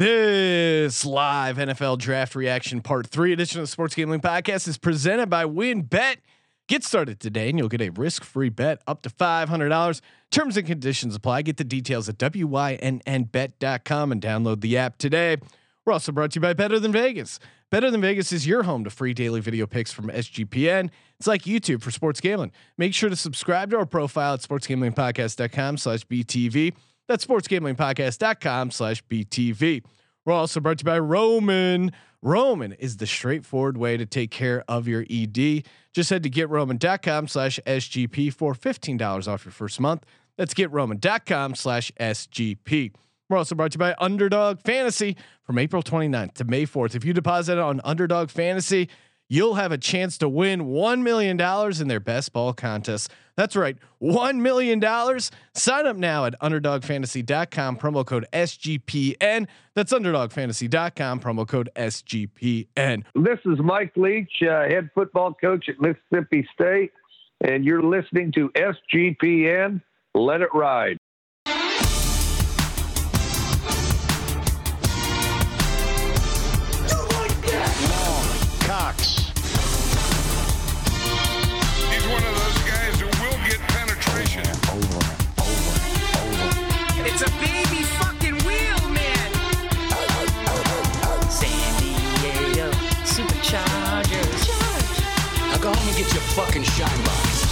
This live NFL draft reaction part three edition of the Sports Gambling Podcast is presented by WynnBET. Get started today and you'll get a risk free bet up to $500. Terms and conditions apply. Get the details at WYNNBet.com and download the app today. We're also brought to you by Better Than Vegas. Better Than Vegas is your home to free daily video picks from SGPN. It's like YouTube for sports gambling. Make sure to subscribe to our profile at sportsgamblingpodcast.com slash BTV. That's sportsgamblingpodcast.com slash BTV. We're also brought to you by Roman. Roman is the straightforward way to take care of your ED. Just head to getroman.com slash SGP for $15 off your first month. That's getroman.com slash SGP. We're also brought to you by Underdog Fantasy from April 29th to May 4th. If you deposit on Underdog Fantasy, you'll have a chance to win $1 million in their best ball contest. That's right, $1 million. Sign up now at underdogfantasy.com, promo code SGPN. That's underdogfantasy.com, promo code SGPN. This is Mike Leach, uh, head football coach at Mississippi State, and you're listening to SGPN. Let it ride. Fucking shine box.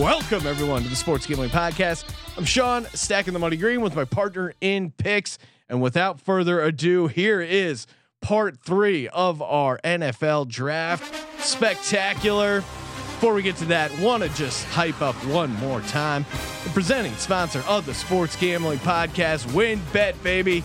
Welcome everyone to the Sports Gambling Podcast. I'm Sean, stacking the money green with my partner in picks. And without further ado, here is part three of our NFL draft spectacular. Before we get to that, want to just hype up one more time. The presenting sponsor of the Sports Gambling Podcast, Win Bet, baby.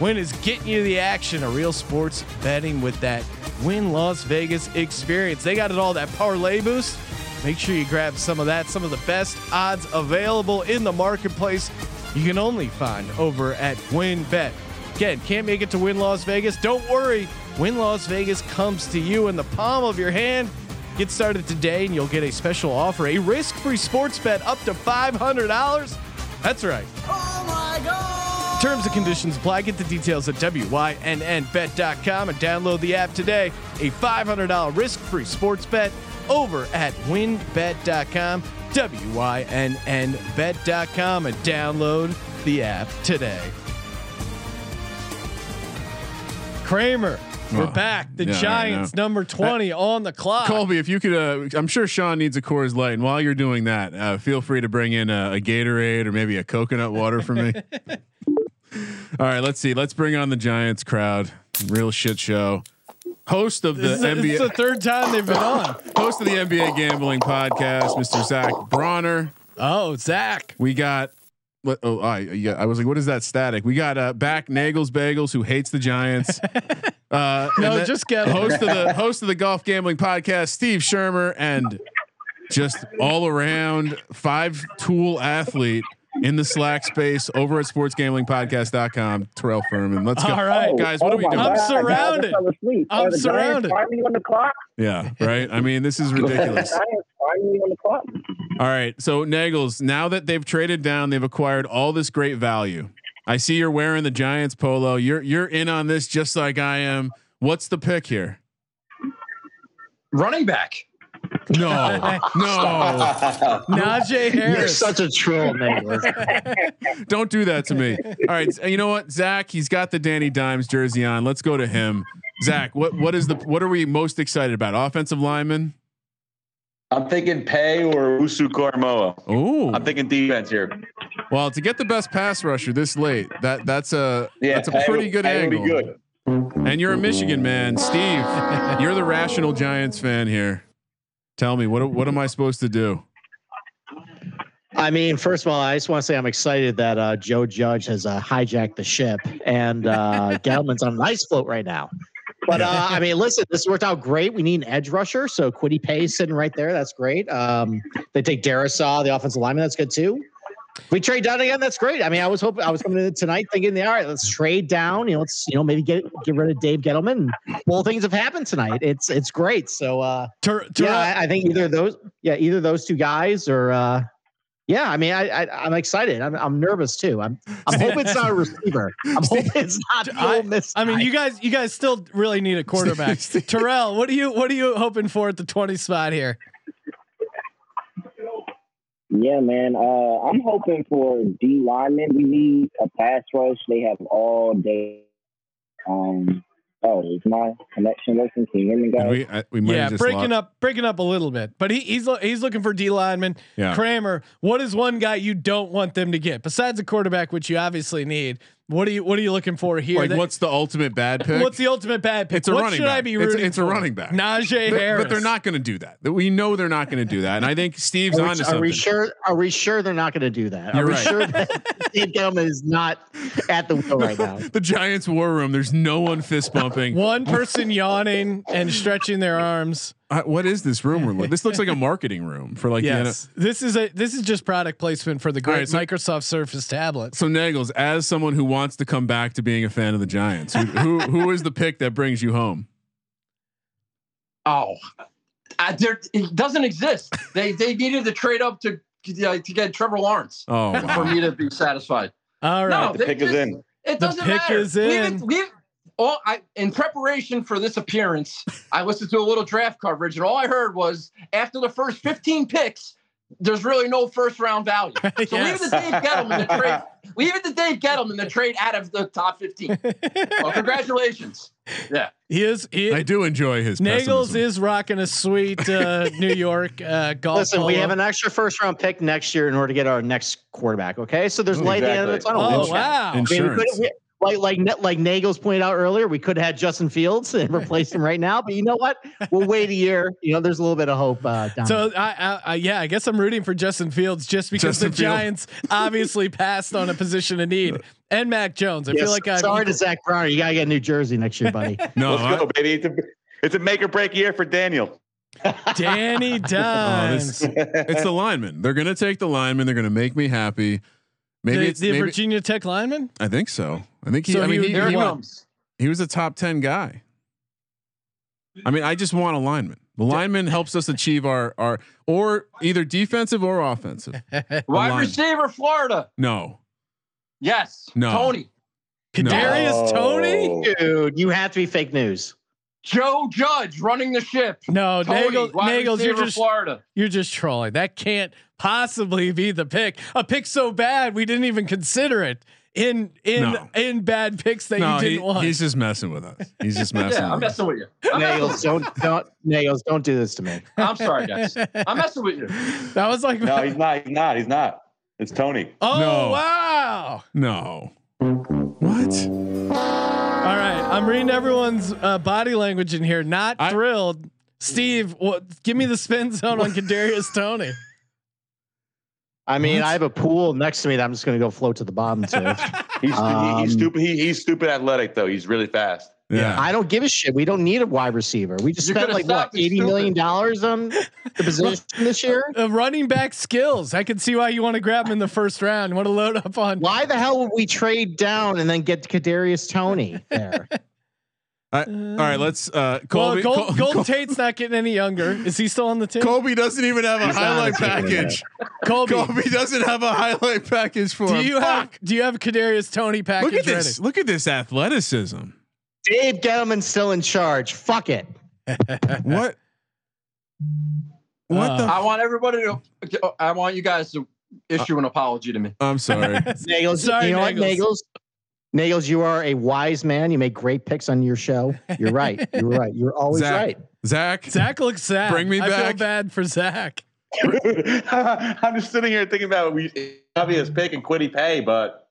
Wynn is getting you the action, a real sports betting with that Wynn Las Vegas experience. They got it all, that parlay boost. Make sure you grab some of that, some of the best odds available in the marketplace. You can only find over at WynnBET. Again, can't make it to Wynn Las Vegas? Don't worry. Wynn Las Vegas comes to you in the palm of your hand. Get started today and you'll get a special offer, a risk-free sports bet up to $500. That's right. Oh Terms and conditions apply. Get the details at WYNNBet.com and download the app today. A $500 risk free sports bet over at winbet.com, WYNNBet.com, and download the app today. Kramer, we're Oh, back. The yeah, Giants, number 20 on the clock. Colby, if you could, uh, I'm sure Sean needs a Coors Light, and while you're doing that, uh, feel free to bring in a, a Gatorade or maybe a coconut water for me. All right, let's see. Let's bring on the Giants crowd. Real shit show. Host of the This is, this is the third time they've been on. host of the NBA gambling podcast, Mr. Zach Bronner. Oh, Zach. We got what? Oh, I yeah. I was like, what is that static? We got uh, back Nagels Bagels, who hates the Giants. Uh, No, just get host of the host of the golf gambling podcast, Steve Shermer, and just all around five tool athlete in the Slack space over at sportsgamblingpodcast.com, Terrell Furman. Let's go, All right. Oh, guys. Oh what are we Oh my doing? I'm surrounded. I fell asleep. I'm Are the surrounded. Finally on the clock. Yeah, right. I mean, this is ridiculous. Giants finally on the clock. All right. So Nagels, now that they've traded down, they've acquired all this great value. I see you're wearing the Giants polo. You're you're in on this just like I am. What's the pick here? running back. No, no, Najee Harris. You're such a troll, man. don't do that to me. All right, you know what, Zach? He's got the Danny Dimes jersey on. Let's go to him. Zach, what what is the what are we most excited about? Offensive lineman. I'm thinking Paye or Usu Karamoa. Oh, I'm thinking defense here. well, to get the best pass rusher this late, that that's a Yeah, that's a Pay pretty would- good Pay angle. Be good. And you're a Michigan man, Steve. You're the rational Giants fan here. Tell me what what am I supposed to do? I mean, first of all, I just want to say I'm excited that uh, Joe Judge has uh, hijacked the ship and uh, on an ice float right now. But uh, I mean, listen, this worked out great. We need an edge rusher, so Kwity Paye sitting right there. That's great. Um, they take Darrisaw, the offensive lineman. That's good too. We trade down again. That's great. I mean, I was hoping I was coming in tonight thinking, all right, let's trade down. You know, let's you know maybe get get rid of Dave Gettleman. Well, things have happened tonight. It's it's great. So uh, Ter- Ter- yeah, I, I think either those, yeah, either those two guys or uh, Yeah, I mean, I, I I'm excited. I'm I'm nervous too. I'm I'm hoping it's not a receiver. I'm hoping it's not I- Miss. I mean, you guys, you guys still really need a quarterback. Terrell, what are you, what are you hoping for at the twenty spot here? Yeah, man. Uh, I'm hoping for D linemen. We need a pass rush. They have all day. Um. Oh, is my connection working? Can you hear me, guys? we I, we might Yeah, breaking lost- up, breaking up a little bit, but he, he's he's looking for D lineman. Yeah. Kramer, what is one guy you don't want them to get besides a quarterback, which you obviously need? What are you What are you looking for here? Like, That- what's the ultimate bad pick? what's the ultimate bad pick? It's a what running should I back. be It's- rooting it's a running back. Najee But- Harris. But they're not going to do that. We know they're not going to do that, and I think Steve's Are we, onto are we sure? Are we sure they're not going to do that? Are You're we right. sure that Dave Gettleman is not at the wheel right now? the Giants' war room. There's no one fist bumping. One person yawning and stretching their arms. Uh, what is this room? We're lo- this looks like a marketing room for like the Yes, this is a this is just product placement for the great All right, so- Microsoft Surface tablet. So Nagels, as someone who wants to come back to being a fan of the Giants, who who, who is the pick that brings you home? Oh, uh, there it doesn't exist. They they needed to trade up to uh, to get Trevor Lawrence Oh, for me to be satisfied. All right, No, The they pick is in. It The doesn't pick matter. is in. We've, we've all I in preparation for this appearance, I listened to a little draft coverage, and all I heard was after the first 15 picks, there's really no first round value. So Yes. leave the Dave Gettleman to trade. Leave it to Dave Gettleman to trade out of the top 15. Well, congratulations. Yeah. he is. He, I do enjoy his Nagels pessimism. is rocking a sweet uh, New York uh, golf. Listen, we have an extra first round pick next year in order to get our next quarterback. Okay, so there's light at the end of the tunnel. Oh We'll- wow! I mean, we insurance. could, we, like like like Nagels pointed out earlier, we could have had Justin Fields and replaced him right now. But you know what? We'll wait a year. You know, there's a little bit of hope. Uh, down So I, I, I, yeah, I guess I'm rooting for Justin Fields just because Justin the Fields. Giants obviously passed on a position of need, and Mac Jones. I Yes, feel like I'm sorry to Zach Browner. You gotta get New Jersey next year, buddy. no, Let's I- go, baby. It's a, it's a make or break year for Daniel. Danny oh, Dimes. this- it's the lineman. They're going to take the lineman. They're going to make me happy. Maybe the it's the maybe, Virginia Tech lineman. I think so. I think he. So I mean, would- he, he, it what? comes. he was a top ten guy. I mean, I just want a lineman. The lineman helps us achieve our our or either defensive or offensive. Wide line. receiver, Florida. No, Yes. No. Toney. Kadarius oh. Toney. Dude, you have to be fake news. Joe Judge running the ship. No, Toney, Nagel, wide Nagels, you're receiver, just Florida. you're just trolling. That can't possibly be the pick. A pick so bad we didn't even consider it in in No. in bad picks that no, you didn't want. he's just messing with us. He's just messing. Yeah, I'm with us. messing with you. I'm messing don't don't Nails, don't do this to me. I'm sorry, guys. I'm messing with you. that was like, No, he's not. He's not. He's not. It's Toney. oh No. wow. No. What? All right, I'm reading everyone's uh, body language in here. Not I- thrilled. Steve, what, give me the spin zone on Kadarius Toney. I mean, What? I have a pool next to me that I'm just gonna go float to the bottom to. He's, he, Um, he's stupid. He, he's stupid athletic though. He's really fast. Yeah. I don't give a shit. We don't need a wide receiver. We just You spent like what stopped and eighty million dollars on the position this year. Uh, running back skills. I can see why you want to grab him in the first round. Want to load up on. Why the hell would we trade down and then get Kadarius Toney there? I- all right, let's. Uh, Well, Gold, Col- Golden Tate's not getting any younger. Is he still on the team? Colby doesn't even have a He's highlight on package. Colby, Colby doesn't have a highlight package for do him. you have Fuck. do you have a Kadarius Toney package Look at ready? this. Look at this athleticism. Dave Gettleman's still in charge. Fuck it. What? What Uh, the? I want everybody to. I want you guys to issue an apology to me. I'm sorry. Nagels, Sorry, you know what, Nagels. Nagels? Nagels, you are a wise man. You make great picks on your show. You're right. You're right. You're always Zach, right. Zach. Zach looks sad. Bring me I feel back. bad for Zach. I'm just sitting here thinking about we obvious pick and Kwity Paye, but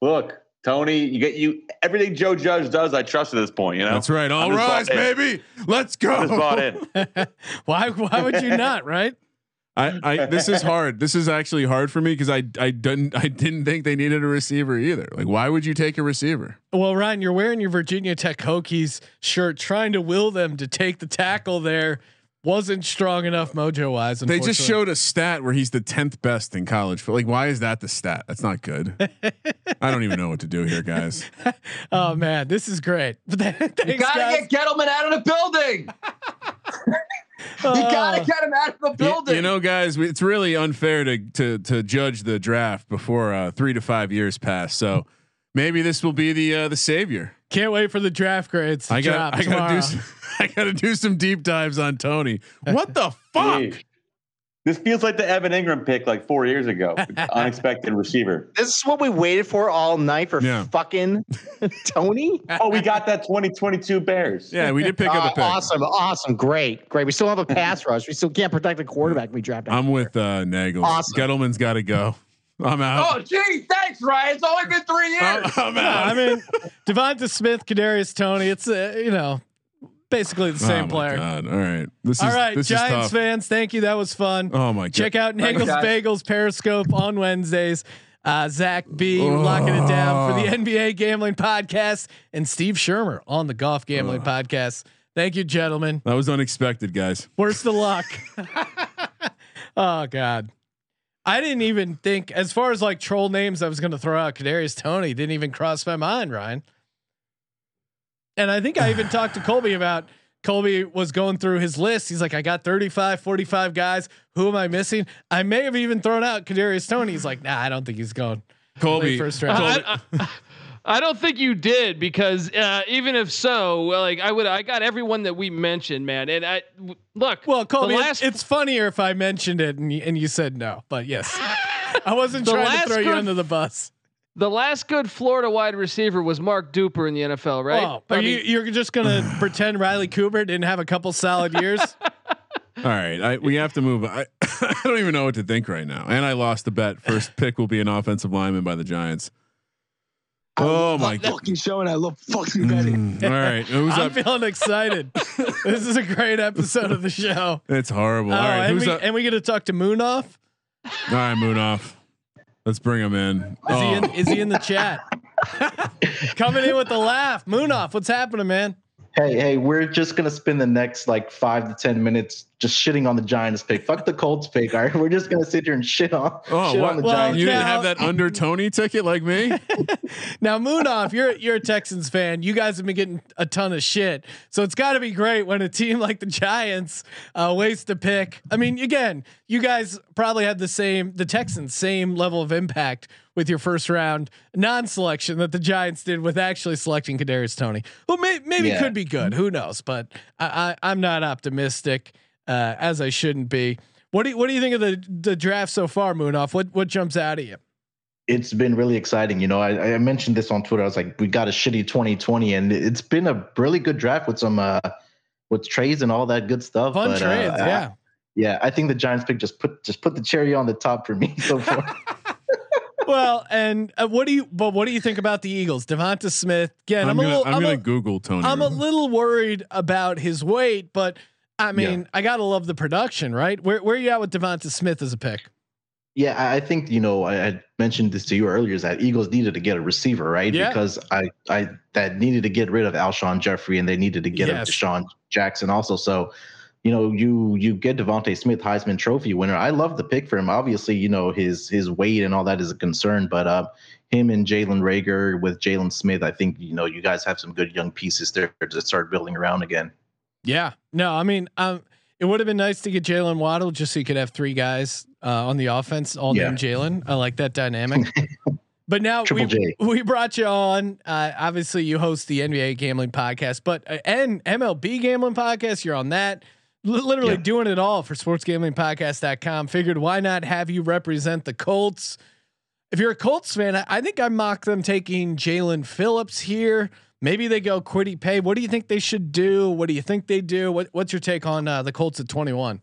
look, Toney, you get you everything Joe Judge does. I trust at this point. You know, That's right. All rise, baby. Let's I'm just bought in. why why would you not? Right? I, I this is hard. This is actually hard for me because I I didn't I didn't think they needed a receiver either. Like, why would you take a receiver? Well, Ryan, you're wearing your Virginia Tech Hokies shirt, trying to will them to take the tackle there. Wasn't strong enough mojo wise. They just showed a stat where he's the tenth best in college. For like, why is that the stat? That's not good. I don't even know what to do here, guys. Oh man, this is great. But then, You gotta guys. get Gettleman out of the building. You gotta Oh. get him out of the building. you know, guys, we- it's really unfair to to to judge the draft before uh, three to five years pass. So maybe this will be the uh, the savior. Can't wait for the draft grades. To I got I got to do some, I got to do some deep dives on Toney. What the fuck? Hey, This feels like the Evan Engram pick like four years ago. Unexpected receiver. This is what we waited for all night for Yeah. fucking Toney. Oh, we got that 2022 Bears. Yeah, we did pick up Uh, a pick. awesome, awesome, great, great. We still have a pass rush. We still can't protect the quarterback we drafted. I'm with uh, Nagel. Awesome. Gettleman's got to go. I'm out. Oh, gee, thanks, Ryan. It's only been three years. I'm, I'm out. I mean, Devonta Smith, Kadarius Toney. It's uh, you know basically the Oh same my player. God. All right. This is All right, This is Giants tough. fans, thank you. That was fun. Oh my god. Check out Thanks, Nagels. Bagels Periscope on Wednesdays. Uh, Zach B locking it down for the Oh. NBA Gambling Podcast and Steve Shermer on the Golf Gambling Podcast. Thank you, gentlemen. That was unexpected, guys. Worst of luck. oh God. I didn't even think as far as like troll names I was gonna throw out Kadarius Toney didn't even cross my mind, Ryan. And I think I even talked to Colby about Colby was going through his list. He's like, I got 35, 45 guys. Who am I missing? I may have even thrown out Kadarius Toney. He's like, nah, I don't think he's going. Colby. First round. Colby- I, I, I don't think you did because uh, even if so, well, like I would, I got everyone that we mentioned, man. And I w- look, Well, Colby, the it's, last it's funnier if I mentioned it and you, and you said no. But yes, I wasn't trying to last throw you under the bus. The last good Florida wide receiver was Mark Duper in the NFL, right? Oh, I are you mean, you're just gonna pretend Riley Cooper didn't have a couple solid years? All right, I, we have to move. I, I don't even know what to think right now. And I lost the bet. First pick will be an offensive lineman by the Giants. Oh my god! fucking show and I love fucking betting. Mm, all right, who's I'm up? feeling excited. this is a great episode of the show. It's horrible. Oh, All right, and we up? and we get to talk to Munaf. All right, Munaf. Let's bring him in. Is Oh, he in? Is he in the oh. chat? Coming in with the laugh. Munaf, what's happening, man? Hey, hey, we're just gonna spend the next like five to ten minutes just shitting on the Giants pick. Fuck the Colts pick. All right, we're just gonna sit here and shit on oh, shit what? on the Well, Giants. you didn't have that under Toney ticket like me? Now, Munaf, you're you're a Texans fan. You guys have been getting a ton of shit, so it's got to be great when a team like the Giants uh, waste a pick. I mean, again, you guys probably had the same the Texans same level of impact with your first round non-selection that the Giants did with actually selecting Kadarius Toney, who may, maybe Yeah. could be good. Who knows? But I, I, I'm not optimistic, uh, as I shouldn't be. What do you, what do you think of the the draft so far, Munaf? What what jumps out at you? It's been really exciting. You know, I, I mentioned this on Twitter. I was like, we got a shitty 2020, and it's been a really good draft with some uh with trades and all that good stuff. Fun but, uh, trades, I- yeah. yeah, I think the Giants pick just put just put the cherry on the top for me so far. well, and uh, what do you? But what do you think about the Eagles? Devonta Smith. Again, I'm, I'm, a gonna, little. I'm, I'm, gonna a, Google Toney. I'm a little worried about his weight, but I mean, I gotta love the production, right? Where where you at with Devonta Smith as a pick? Yeah, I I think you know I, I mentioned this to you earlier is that Eagles needed to get a receiver, right? Yeah. Because I I that needed to get rid of Alshon Jeffery and they needed to get Yes. a DeSean Jackson also. So, you know, you you get DeVonta Smith, Heisman Trophy winner. I love the pick for him. Obviously, you know his his weight and all that is a concern, but uh, him and Jalen Reagor with Jalen Smith, I think you know you guys have some good young pieces there to start building around again. Yeah, no, I mean, um, it would have been nice to get Jalen Waddle just so you could have three guys uh, on the offense, all Yeah. named Jalen. I like that dynamic. But now we, J. we brought you on. Uh, obviously, you host the NBA gambling podcast, but uh, and MLB gambling podcast. You're on that. Literally Yeah. doing it all for sportsgamblingpodcast.com. Figured why not have you represent the Colts? If you're a Colts fan, I, I think I mock them taking Jaelan Phillips here. Maybe they go Kwity Paye. What do you think they should do? What do you think they do? What, what's your take on uh, the Colts at 21?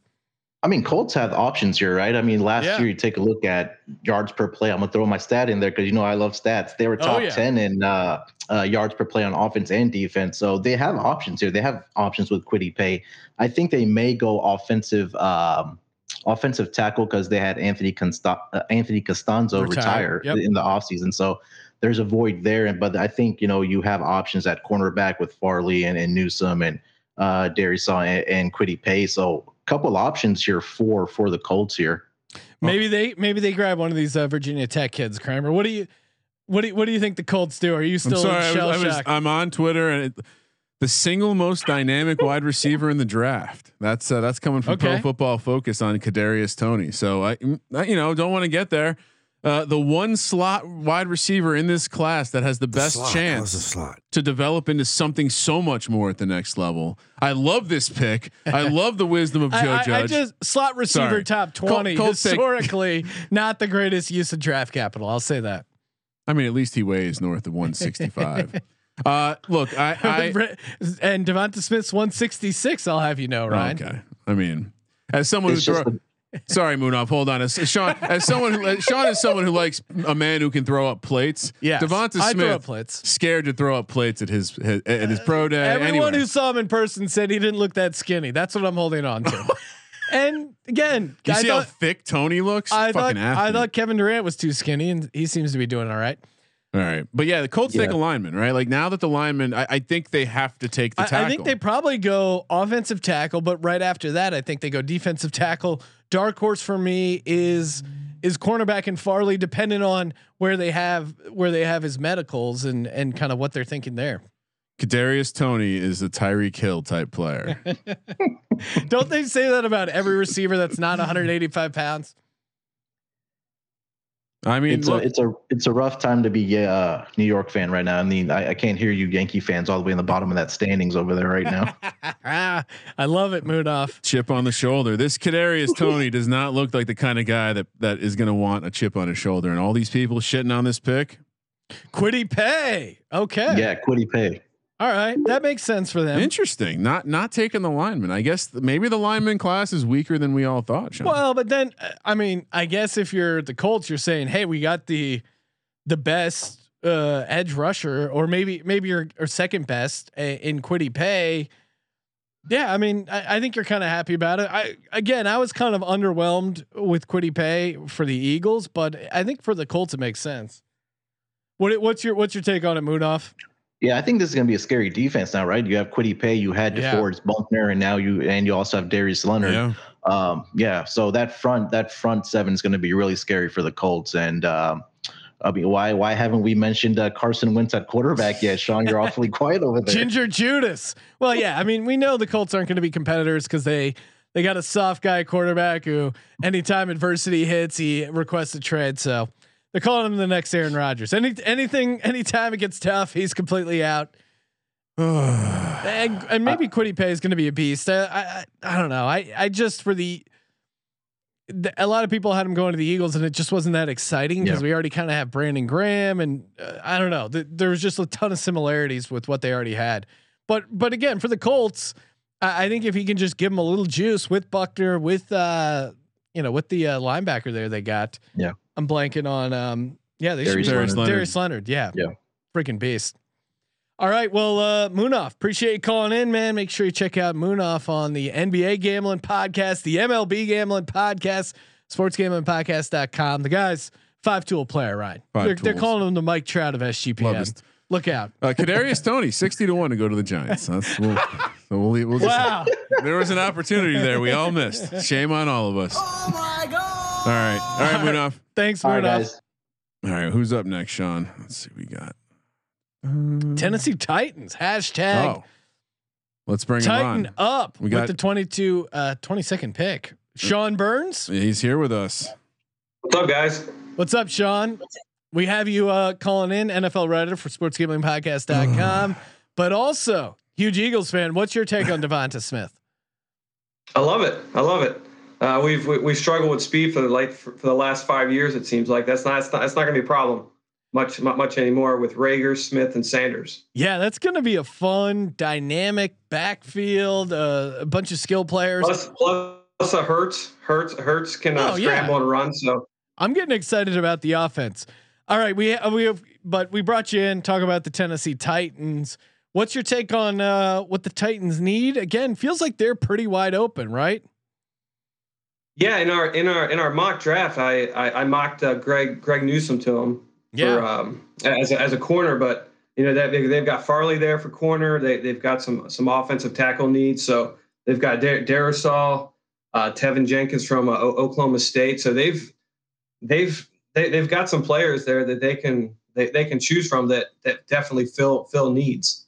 I mean, Colts have options here, right? I mean, last Yeah. year you take a look at yards per play. I'm gonna throw my stat in there because you know I love stats. They were Oh, top yeah. ten in uh, uh, yards per play on offense and defense, so they have options here. They have options with Kwity Paye. I think they may go offensive, um, offensive tackle because they had Anthony Consta- uh, Anthony Castonzo Retire, retire yep. in the offseason. So there's a void there. And but I think you know you have options at cornerback with Farley and, and Newsom and uh, Darius and, and Kwity Paye. So couple options here for for the Colts here. Maybe they maybe they grab one of these uh, Virginia Tech kids, Kramer. What do you what do you, what do you think the Colts do? Are you I'm still sorry. I was, I was, I'm on Twitter and it, the single most dynamic wide receiver in the draft. That's uh, that's coming from Pro Football Focus on Kadarius Toney. So I, I- you know, don't want to get there. Uh, the one slot wide receiver in this class that has the best slot. Chance slot? to develop into something so much more at the next level. I love this pick. I love the wisdom of Joe I, I, Judge. I just slot receiver Sorry. top twenty Colts take- historically not the greatest use of draft capital. I'll say that. I mean, at least he weighs north of 165. uh, look, I, I and Devonta Smith's one sixty six. I'll have you know, Ryan. Okay. I mean, as someone It's who just throw, sorry, Munaf, hold on. As, Sean, as someone who Sean is someone who likes a man who can throw up plates. Yeah, Devonta I Smith throw up plates. scared to throw up plates at his, his at his pro day. Everyone anyway. who saw him in person said he didn't look that skinny. That's what I'm holding on to. and again, you I see thought, how thick Toney looks? I thought Fucking I thought Kevin Durant was too skinny, and he seems to be doing all right. All right, but yeah, the Colts take a Yeah. lineman, right? Like now that the lineman, I, I think they have to take the I, tackle. I think they probably go offensive tackle, but right after that, I think they go defensive tackle. Dark horse for me is is cornerback and Farley, depending on where they have where they have his medicals and and kind of what they're thinking there. Kadarius Toney is a Tyreek Hill type player. Don't they say that about every receiver that's not 185 pounds? I mean, it's look, a it's a it's a rough time to be a uh, New York fan right now. I mean, I, I can't hear you Yankee fans all the way in the bottom of that standings over there right now. I love it, Munaf. chip on the shoulder. This Kadarius Toney does not look like the kind of guy that that is going to want a chip on his shoulder. And all these people shitting on this pick. Kwity Paye. Okay. yeah, Kwity Paye. All right. That makes sense for them. Interesting. Not not taking the lineman. I guess th- maybe the lineman class is weaker than we all thought. Sean. Well, but then I mean, I guess if you're the Colts, you're saying, "Hey, we got the the best uh, edge rusher, or maybe maybe you're or second best uh, in Kwity Paye." Yeah, I mean, I, I think you're kind of happy about it. I again, I was kind of underwhelmed with Kwity Paye for the Eagles, but I think for the Colts it makes sense. What what's your what's your take on it, Munaf? Yeah, I think this is going to be a scary defense now, right? You have Kwity Paye, you had Yeah. DeForest Buckner, and now you and you also have Darius Leonard. yeah. Um, yeah, so that front that front seven is going to be really scary for the Colts. And um, I mean, why why haven't we mentioned uh, Carson Wentz at quarterback yet? Sean, you're awfully quiet over there. Ginger Judas. Well, yeah, I mean, we know the Colts aren't going to be competitors because they they got a soft guy quarterback who, anytime adversity hits, he requests a trade. So they're calling him the next Aaron Rodgers. Any anything, anytime it gets tough, he's completely out. and, and maybe Kwity Paye is going to be a beast. Uh, I, I I don't know. I I just for the. the- A lot of people had him going to the Eagles, and it just wasn't that exciting because we already kind of have Brandon Graham, and uh, I don't know. Th- there was just a ton of similarities with what they already had. But but again, for the Colts, I, I think if he can just give them a little juice with Buckner, with uh, you know, with the uh, linebacker there they got. Yeah. I'm blanking on um, yeah, they Darius should be Leonard. Leonard. Darius Leonard. Yeah, Yeah. freaking beast. All right, well, uh, Munaf, appreciate you calling in, man. Make sure you check out Munaf on the NBA Gambling Podcast, the MLB Gambling Podcast, SportsGamblingPodcast.com. The guy's five tool player, right? Five They're, they're calling him the Mike Trout of SGPN. Love. Look out! Uh, Kadarius Toney, sixty to one to go to the Giants. That's we'll, so we'll, we'll just, Wow. There was an opportunity there we all missed. Shame on all of us. Oh my god! All right, all right, Munaf. Thanks, All right, Munaf. guys. All right, who's up next, Sean? Let's see, what we got. Tennessee Titans hashtag Oh, let's bring him Tighten on. up We with got- the 22 uh 22nd pick. Sean Burns. He's here with us. What's up, guys? What's up, Sean? We have you uh calling in NFL writer for sportsgamblingpodcast.com, but also huge Eagles fan. What's your take on Devonta Smith? I love it. I love it. Uh, we've we, we've struggled with speed for the like for, for the last five years. It seems like that's not that's not, that's not going to be a problem much much anymore with Reagor, Smith, and Sanders. Yeah, that's going to be a fun, dynamic backfield, uh, a bunch of skill players. Plus plus a Hurts Hurts Hurts can uh, Oh, yeah. scramble and run. So I'm getting excited about the offense. All right, we we have, but we brought you in talk about the Tennessee Titans. What's your take on uh, what the Titans need? Again, feels like they're pretty wide open, right? Yeah, in our in our in our mock draft, I I, I mocked uh, Greg Greg Newsom to him Yeah. for um, as a, as a corner, but you know that they, they've got Farley there for corner. They they've got some some offensive tackle needs. So they've got Dar- Darrisaw, uh, Teven Jenkins from uh, O- Oklahoma State. So they've they've they, they've got some players there that they can they, they can choose from that that definitely fill fill needs.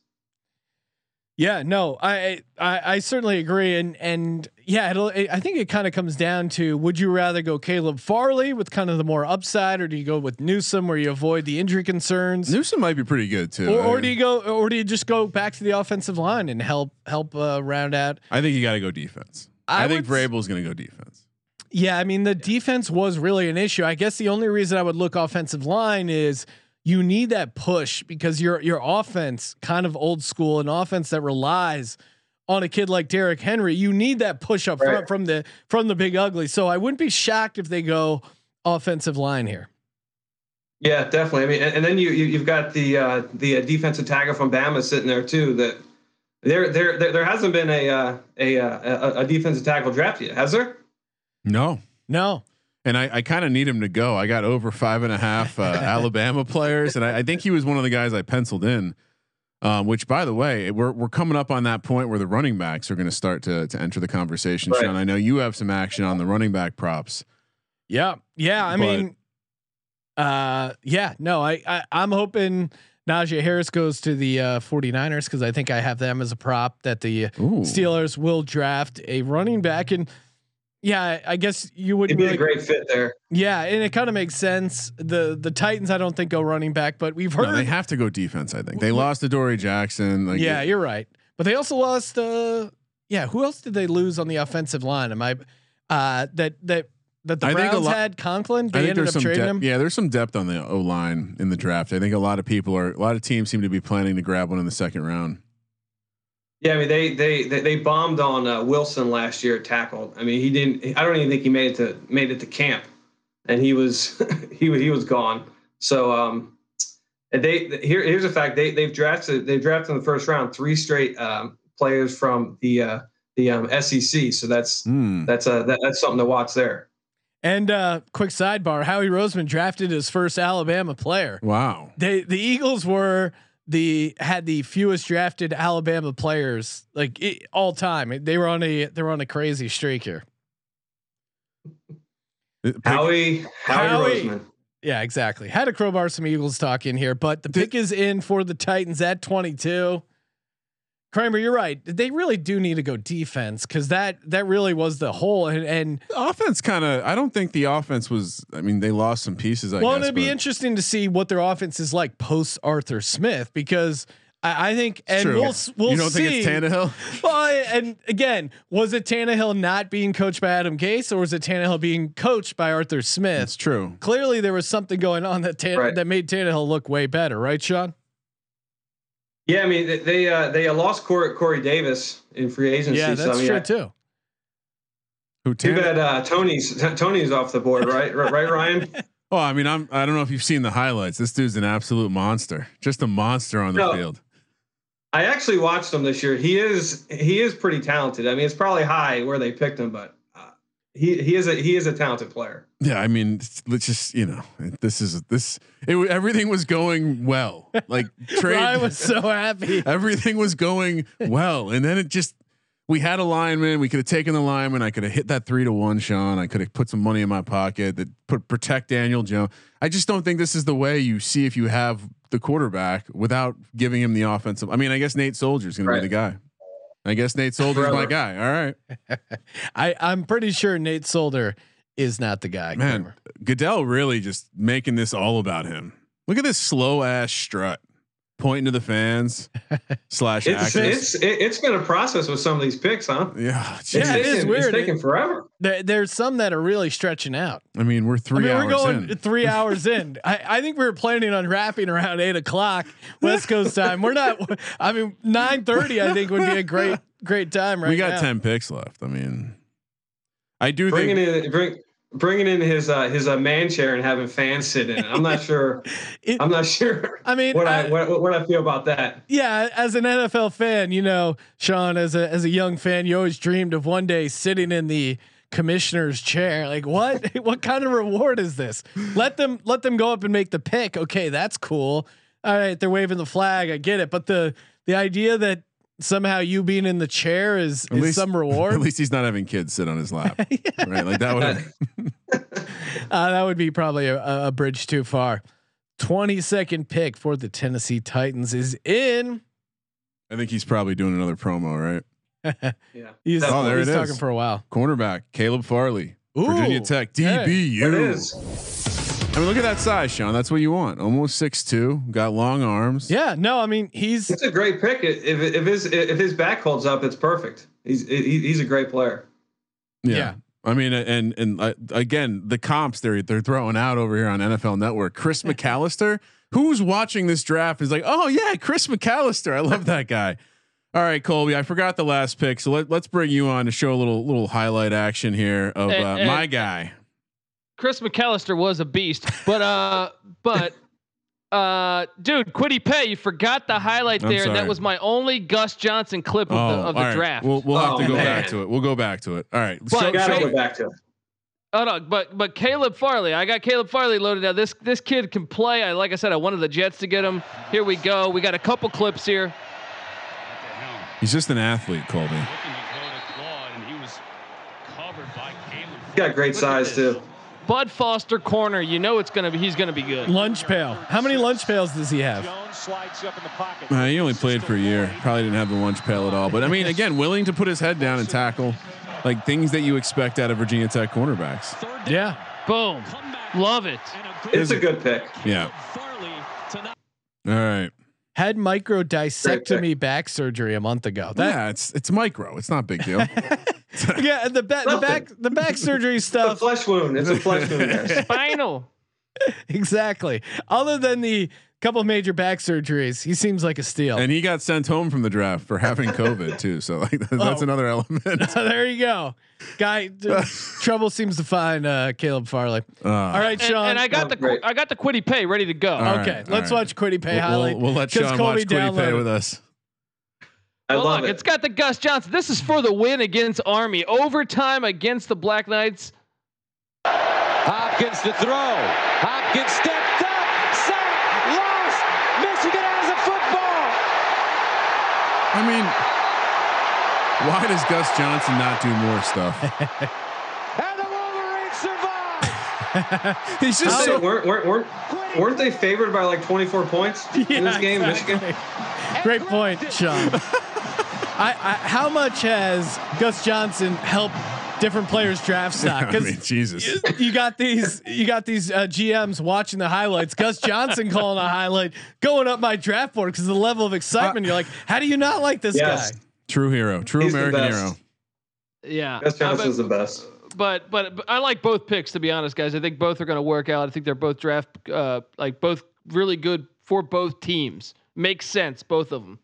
Yeah, no, I, I I certainly agree, and and yeah, it'll, it, I think it kind of comes down to would you rather go Caleb Farley with kind of the more upside, or do you go with Newsom where you avoid the injury concerns? Newsom might be pretty good too. Or, or do you go, or do you just go back to the offensive line and help help uh, round out? I think you got to go defense. I, I think Vrabel's going to go defense. Yeah, I mean the defense was really an issue. I guess the only reason I would look offensive line is you need that push because your your offense kind of old school, an offense that relies on a kid like Derrick Henry. You need that push up front from the from the big ugly. So I wouldn't be shocked if they go offensive line here. Yeah, definitely. I mean, and, and then you, you you've got the uh, the uh, defensive tackle from Bama sitting there too. That there there there, there hasn't been a, uh, a uh, a a defensive tackle draft yet, has there? No, No. And I, I kind of need him to go. I got over five and a half uh, Alabama players, and I, I think he was one of the guys I penciled in. Um, which, by the way, we're we're coming up on that point where the running backs are going to start to to enter the conversation. Right. Sean, I know you have some action on the running back props. Yeah. Yeah. I But- mean, uh, yeah, no, I, I, I'm hoping Najee Harris goes to the uh, 49ers because I think I have them as a prop that the Ooh. Steelers will draft a running back. And yeah, I- I guess you It'd wouldn't be really, a great fit there. yeah. And it kind of makes sense. The, the Titans, I don't think go running back, but we've heard, No, they have to go defense. I think they lost to Dory Jackson. Like, yeah, you're right. But they also lost, uh, yeah. Who else did they lose on the offensive line? Am I, uh, that, that, that the I think a Browns lot- had Conklin. They I think ended there's up some trading depth. him. Yeah, there's some depth on the O line in the draft. I think a lot of people are, a lot of teams seem to be planning to grab one in the second round. Yeah, I mean they they they, they bombed on uh, Wilson last year at tackle. I mean he didn't. I don't even think he made it to made it to camp, and he was he was he was gone. So um, and they here here's a fact they they've drafted they've drafted in the first round three straight um, players from the uh, the um, SEC. So that's Hmm. that's a that, that's something to watch there. And uh, quick sidebar: Howie Roseman drafted his first Alabama player. Wow. They the Eagles were the had the fewest drafted Alabama players like i all time. They were on a they were on a crazy streak here. Uh, Howie Howie, Howie. Roseman. Yeah, exactly. Had to crowbar some Eagles talk in here, but the pick is in for the Titans at 22. Kramer, you're right. They really do need to go defense because that that really was the hole. And, and offense kind of. I don't think the offense was. I mean, they lost some pieces. I well, guess. it'd be interesting to see what their offense is like post Arthur Smith because I, I think and True. we'll we'll you don't see. think it's Tannehill? Well, and again, was it Tannehill not being coached by Adam Gase, or was it Tannehill being coached by Arthur Smith? It's true. Clearly, there was something going on that Tan- Right. that made Tannehill look way better, right, Sean? Yeah, I mean they they, uh, they uh, lost Corey, Corey Davis in free agency. Yeah, so, that's I mean, true I- too. Who Too bad uh, Toney's Toney's off the board, right? right, right, Ryan. Oh, I mean, I'm. I don't know if you've seen the highlights. This dude's an absolute monster. Just a monster on the No. field. I actually watched him this year. He is he is pretty talented. I mean, it's probably high where they picked him, but he he is a he is a talented player. Yeah, I mean, let's just you know, this is this. It everything was going well. Like trade. I was so happy. everything was going well, and then it just. We had a lineman. We could have taken the lineman. I could have hit that three to one, Sean. I could have put some money in my pocket that put protect Daniel Jones. I just don't think this is the way you see if you have the quarterback without giving him the offensive. I mean, I guess Nate Solder's going to be the guy. I guess Nate Solder's my guy. All right. I I'm pretty sure Nate Solder is not the guy. Man, Kramer. Goodell really just making this all about him. Look at this slow ass strut, pointing to the fans slash It's actors. it's it, it's been a process with some of these picks, huh? Yeah, It's Yeah, it is taken, is It's weird. taking forever. There, there's some that are really stretching out. I mean, we're three I mean, hours we're going in. three hours in. I, I think we were planning on wrapping around eight o'clock West Coast time. We're not. I mean, nine thirty. I think would be a great great time right we got now. ten picks left. I mean, I do Bringing think. in bring bringing in his uh, his uh, man chair and having fans sit in. it. I'm not sure. It- I'm not sure. I mean, what I, I- what, what I feel about that. Yeah, as an NFL fan, you know, Sean, as a as a young fan, you always dreamed of one day sitting in the commissioner's chair. Like, what what kind of reward is this? Let them let them go up and make the pick. Okay, that's cool. All right, they're waving the flag. I get it, but the the idea that somehow you being in the chair is, At is least- some reward. At least he's not having kids sit on his lap, right? Like that would. Uh, that would be probably a, a bridge too far. Twenty second pick for the Tennessee Titans is in. I think he's probably doing another promo, right? Yeah. He's, Oh, there he's it talking is. for a while. Cornerback Caleb Farley, Virginia Tech, okay. DBU. There it is. I mean, look at that size, Sean. That's what you want. Almost six two, got long arms. Yeah, no, I mean he's It's a great pick. If if his if his back holds up, it's perfect. He's he's a great player. Yeah. Yeah. I mean, and and uh, again, the comps they're they're throwing out over here on NFL Network. Chris McAlister, who's watching this draft, is like, oh yeah, Chris McAlister. I love that guy. All right, Colby, I forgot the last pick, so let, let's bring you on to show a little little highlight action here of uh, And- and- my guy. Chris McAlister was a beast, but uh, but uh, dude, Kwity Paye, you forgot the highlight there, and that was my only Gus Johnson clip of the of the all right. draft. We'll we'll have Oh, to go man. back to it. We'll go back to it. All right. But- Show- Gotta show- go back to. it. Oh no, but but Caleb Farley, I got Caleb Farley loaded out. This this kid can play. I like I said, I wanted the Jets to get him. Here we go. We got a couple clips here. he's just an athlete, Colby. He's got great size too. Bud Foster corner. You know it's gonna be. He's gonna be good. lunch pail. How many lunch pails does he have? Uh, he only played for a year. Probably didn't have the lunch pail at all. But I mean, again, willing to put his head down and tackle, like things that you expect out of Virginia Tech cornerbacks. Yeah. Boom. Love it. It's a good pick. Yeah. All right. Had micro discectomy back surgery a month ago. That yeah, it's it's micro. It's not a big deal. yeah, the back the back the back surgery stuff. It's a stuff. flesh wound. It's a flesh wound. There. Spinal. exactly. Other than the couple major back surgeries, he seems like a steal. and he got sent home from the draft for having COVID too. So like that's Oh. another element. there you go. Guy t- trouble seems to find uh, Caleb Farley. Uh, All right, Sean. and I got the Great. I got the Kwity Paye ready to go. All right, okay, all let's right. watch Kwity Paye we'll, highlight. we'll, we'll let 'cause Sean Colby watch Kwity Paye with us. I Well, love look, it. it's got the Gus Johnson. This is for the win against Army. Overtime against the Black Knights. Hopkins to throw. Hopkins stepped up. Sack. Lost. Michigan has a football. I mean, why does Gus Johnson not do more stuff? And the Wolverines survive. He's just They so. weren't, weren't, weren't, weren't they favored by like 24 points in this game, exactly. Michigan? Great point, Sean. I, I, how much has Gus Johnson helped different players draft stock? I Because mean, Jesus. you got these, you got these uh, GMs watching the highlights. Gus Johnson calling a highlight, going up my draft board because the level of excitement. you're like, how do you not like this Yes. guy? True hero. True He's American hero. Yeah. Gus Uh, Johnson's the best. but, but but I like both picks to be honest, guys. I think both are going to work out. I think they're both draft uh, like both really good for both teams. Makes sense, both of them.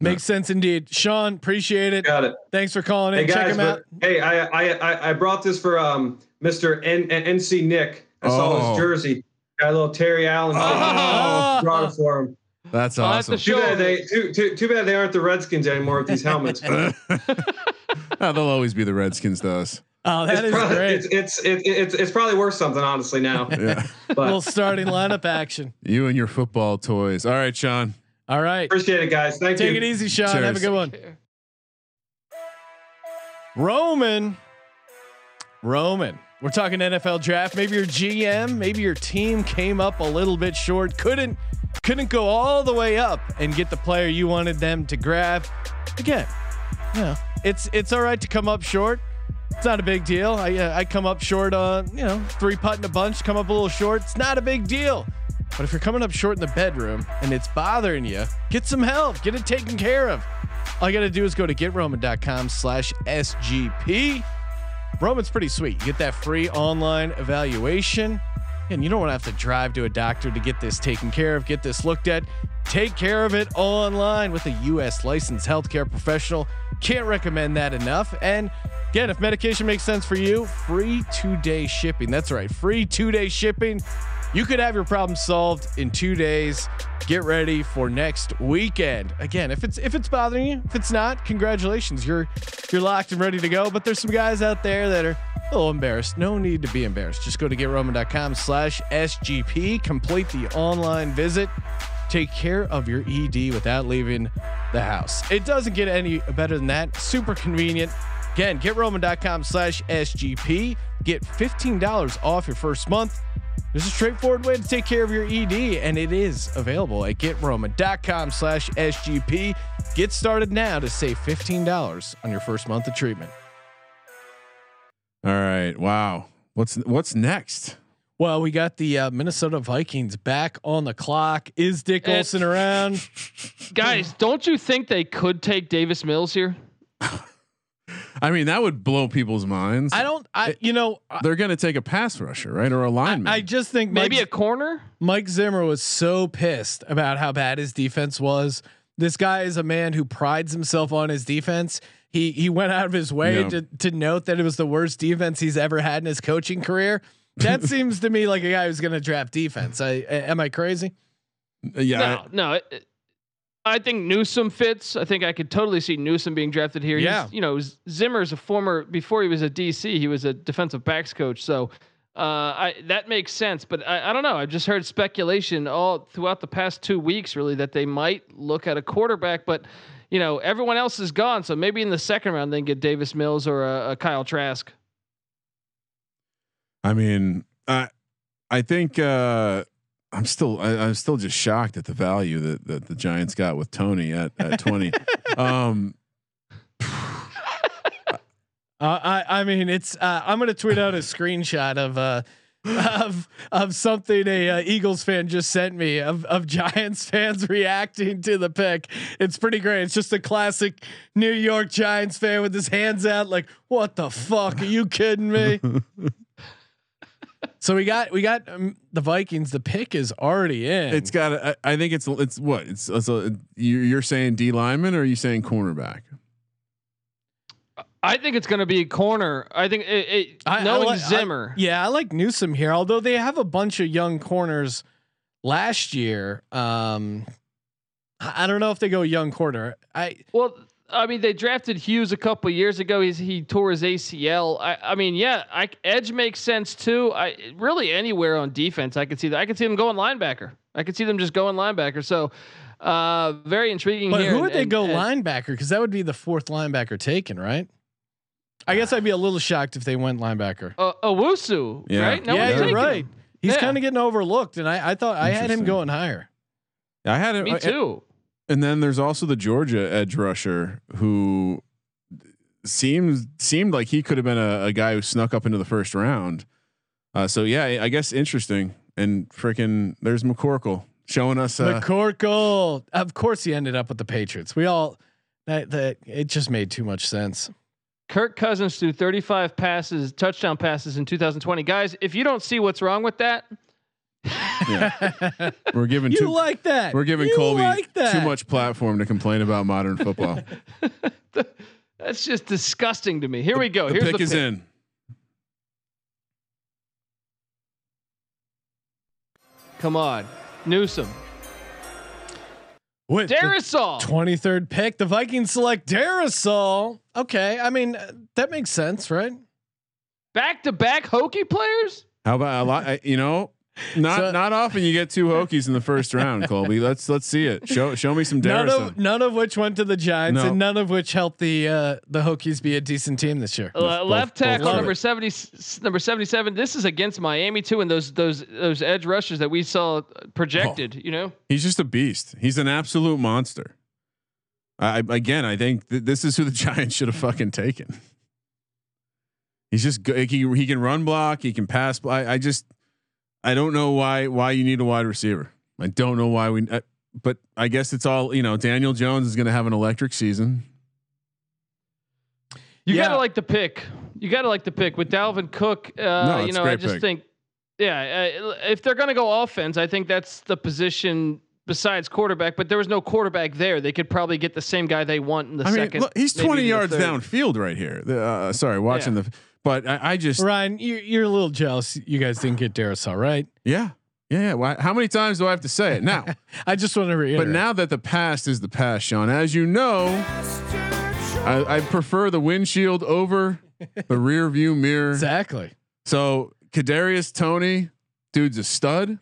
Makes sense indeed. Sean, appreciate it. Got it. Thanks for calling in. Hey Check guys, him out. hey, I, I I I brought this for um Mr. N- N- NC Nick. I saw Oh. his jersey. Got a little Terry Allen. Oh. Brought it for him. That's I'll have awesome. Too bad they too, too, too bad they aren't the Redskins anymore with these helmets. but they'll always be the Redskins to us. Oh, that it's, is probably, great. it's it's it, it's it's probably worth something honestly now. Yeah. But little starting lineup action. you and your football toys. All right, Sean. All right. appreciate it, guys. Thank Take you. it easy, Sean. Have a good one. Roman. Roman. We're talking NFL draft. Maybe your GM, maybe your team came up a little bit short. Couldn't couldn't go all the way up and get the player you wanted them to grab. Again, you know, it's it's all right to come up short. It's not a big deal. I uh, I come up short on you know three putting a bunch, come up a little short. It's not a big deal. But if you're coming up short in the bedroom and it's bothering you, get some help. Get it taken care of. All you got to do is go to getroman.com slash SGP. Roman's pretty sweet. You get that free online evaluation. And you don't want to have to drive to a doctor to get this taken care of, get this looked at. Take care of it online with a U.S. licensed healthcare professional. Can't recommend that enough. And again, if medication makes sense for you, free two day shipping. That's right, free two day shipping. You could have your problem solved in two days. Get ready for next weekend. Again, if it's if it's bothering you, if it's not, congratulations. You're you're locked and ready to go. But there's some guys out there that are a little embarrassed. No need to be embarrassed. Just go to getroman.com slash SGP. Complete the online visit. Take care of your ED without leaving the house. It doesn't get any better than that. Super convenient. Again, getroman.com slash SGP. Get $15 off your first month. There's a straightforward way to take care of your ED, and it is available at getroman.com slash SGP. Get started now to save $15 on your first month of treatment. All right. Wow. What's what's next? Well, we got the uh, Minnesota Vikings back on the clock. Is Dick And- Olson around? Guys, don't you think they could take Davis Mills here? I mean, that would blow people's minds. I don't. I you know They're going to take a pass rusher, right, or a lineman. I just think Maybe Mike, a corner? Mike Zimmer was so pissed about how bad his defense was. This guy is a man who prides himself on his defense. He he went out of his way Yeah. to to note that it was the worst defense he's ever had in his coaching career. That seems to me like a guy who's going to draft defense. I, am I crazy? yeah. no, no. it- it- I think Newsome fits. I think I could totally see Newsome being drafted here. Yeah. He's, you know, Z- Zimmer's a former before he was a DC, he was a defensive backs coach. So uh, I that makes sense. But I, I don't know. I've just heard speculation all throughout the past two weeks, really, that they might look at a quarterback. But you know, everyone else is gone. So maybe in the second round they can get Davis Mills or a, a Kyle Trask. I mean, I I think uh, I'm still I, I'm still just shocked at the value that that the Giants got with Toney at at 20. um, Uh, I I mean it's uh, I'm gonna tweet out a screenshot of uh of of something a uh, Eagles fan just sent me of of Giants fans reacting to the pick. It's pretty great. It's just a classic New York Giants fan with his hands out like what the fuck are you kidding me? so we got we got um, the Vikings. The pick is already in. it's got. I, I think it's it's what it's. it's a, you- you're saying D lineman or are you saying cornerback? I think it's going to be a corner. I think it, it, I- I knowing like- I- Zimmer. yeah, I like Newsome here, although they have a bunch of young corners last year. Um, I I don't know if they go young corner. I Well, I mean, they drafted Hughes a couple years ago. He's he tore his ACL. I, I mean, yeah, I, edge makes sense too. I really anywhere on defense, I could see that. I could see them going linebacker. I could see them just going linebacker. So, uh, very intriguing but here. who and- would they go and- linebacker? Because that would be the fourth linebacker taken, right? I guess I'd be a little shocked if they went linebacker. Uh, Owusu, Yeah. right? No yeah, you're right. him. He's Yeah. kind of getting overlooked, and I, I thought I had him going higher. I had him. Me too. And then there's also the Georgia edge rusher who seems seemed like he could have been a, a guy who snuck up into the first round. Uh, so yeah, I- I guess interesting. And freaking, there's McCorkle showing us. Uh, McCorkle. Of course, he ended up with the Patriots. We all that that it just made too much sense. Kirk Cousins threw 35 passes, touchdown passes in 2020. Guys, if you don't see what's wrong with that, yeah, we're giving you too, like that? we're giving You Colby like that. too much platform to complain about modern football. that's just disgusting to me. Here we go. the Here's pick the is in. Come on, Newsome, With Darrisaw. 23rd pick, the Vikings select Darrisaw. Okay, I mean uh, that makes sense, right? Back to back Hokie players. How about a lot? You know, not So- not often you get two Hokies in the first round, Colby. Let's let's see it. Show show me some None of none of which went to the Giants, No. and none of which helped the uh, the Hokies be a decent team this year. Uh, both- left both tackle of number it. seventy, number seventy-seven. This is against Miami too, and those those those edge rushers that we saw projected. You know, He's just a beast. He's an absolute monster. I I- again, I think th- this is who the Giants should have fucking taken. He's just good. He he can run block. He can pass. I, I just I don't know why why you need a wide receiver. I don't know why we. Uh, but I guess it's all you know. Daniel Jones is going to have an electric season. you Yeah. gotta like the pick. You gotta like the pick with Dalvin Cook. Uh, No, you it's know, I great just pick. think, yeah, uh, if they're gonna go offense, I think that's the position besides quarterback. But there was no quarterback there. They could probably get the same guy they want in the I mean, second. look, he's twenty yards downfield right here. The, Uh, sorry, watching Yeah. the. But I, I just Ryan, you're, you're a little jealous. You guys didn't get Darrisaw, right? yeah yeah. yeah. Why, how many times do I have to say it now? I just want to reiterate. But now that the past is the past, Sean, as you know, I, I prefer the windshield over the rear view mirror. exactly. So Kadarius Toney, dude's a stud.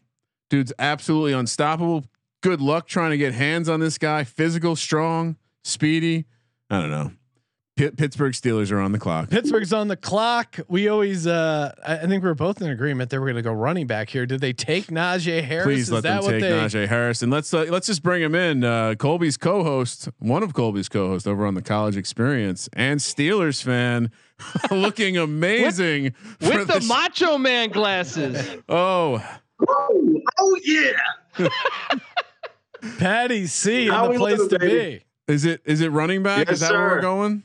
Dude's absolutely unstoppable. Good luck trying to get hands on this guy. Physical, strong, speedy. I don't know. Pitt, Pittsburgh Steelers are on the clock. Pittsburgh's on the clock. We always, uh, I I think we are both in agreement that we're going to go running back here. Did they take Najee Harris? Please Is let that them what take they? Najee Harris, and let's uh, let's just bring him in. Uh, Colby's co-host, one of Colby's co-hosts over on the College Experience, and Steelers fan, looking amazing for With the this- Macho Man glasses. Oh, Oh, oh yeah. Patty C How in the place to baby? be. is it is it running back? Yes, is that where we're going?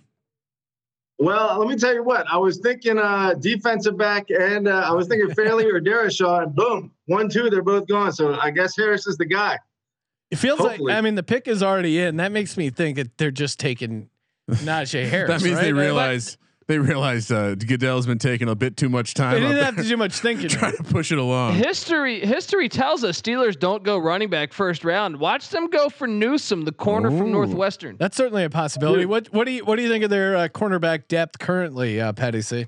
Well, let me tell you what. I was thinking uh, defensive back, and uh, I was thinking Farley or Darrisaw, and boom, one, two, they're both gone. So I guess Harris is the guy. It feels Hopefully. like I mean the pick is already in. That makes me think that they're just taking Najee Harris. that means right? they Like, realize they realized uh, Goodell's been taking a bit too much time. they up didn't have to do much thinking. trying to push it along. History history tells us Steelers don't go running back first round. Watch them go for Newsome, the corner Ooh. from Northwestern. That's certainly a possibility. What what do you what do you think of their uh, cornerback depth currently, uh, Patty C?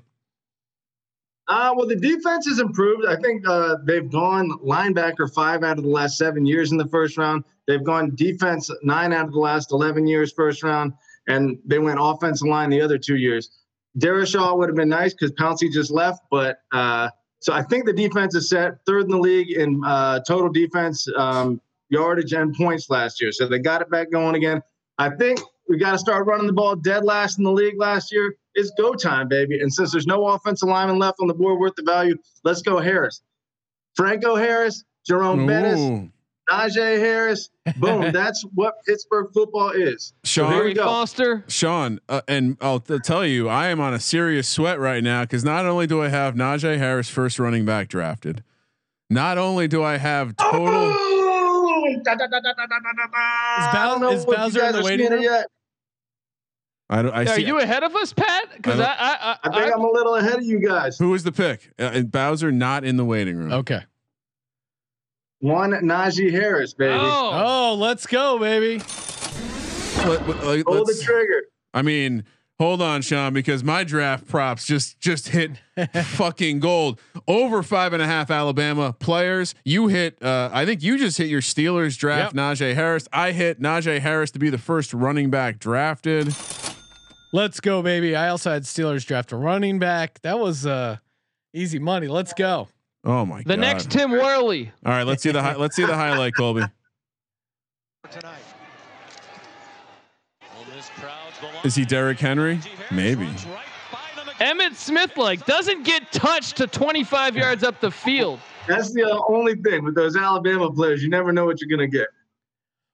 Uh, well, the defense has improved. I think uh, they've gone linebacker five out of the last seven years in the first round. They've gone defense nine out of the last 11 years first round, and they went offensive line the other two years. Darrisaw would have been nice because Pouncey just left, but uh, so I think the defense is set third in the league in uh, total defense um, yardage and points last year. So they got it back going again. I think we got to start running the ball dead last in the league last year. It's go time, baby. And since there's no offensive lineman left on the board worth the value, let's go Harris. Franco Harris, Jerome Bettis, Ooh. Najee Harris. Boom. That's what Pittsburgh football is. So here Sean, we go. Foster. Sean, uh, and I'll t- tell you, I am on a serious sweat right now because not only do I have Najee Harris first running back drafted, not only do I have total. Da, da, da, is Bowser in the waiting room? yet. I don't. I Are see. you ahead of us, Pat? Because I I, I, I think I, I'm a little ahead of you guys. who was the pick? Uh, and Bowser not in the waiting room. Okay. One Najee Harris, baby. oh, Oh, let's go, baby. Let- let- let- Pull the trigger. I mean, hold on, Sean, because my draft props just just hit fucking gold. Over five and a half Alabama players. You hit. Uh, I think you just hit your Steelers draft. Yep. Najee Harris. I hit Najee Harris to be the first running back drafted. Let's go, baby. I also had Steelers draft a running back. That was uh easy money. Let's go. Oh my god. the next Tim Worley. All right, let's see the hi- let's see the highlight, Colby. Is he Derrick Henry? Maybe. Emmitt Smith like doesn't get touched to 25 yards up the field. That's the uh, only thing with those Alabama players. You never know what you're gonna get.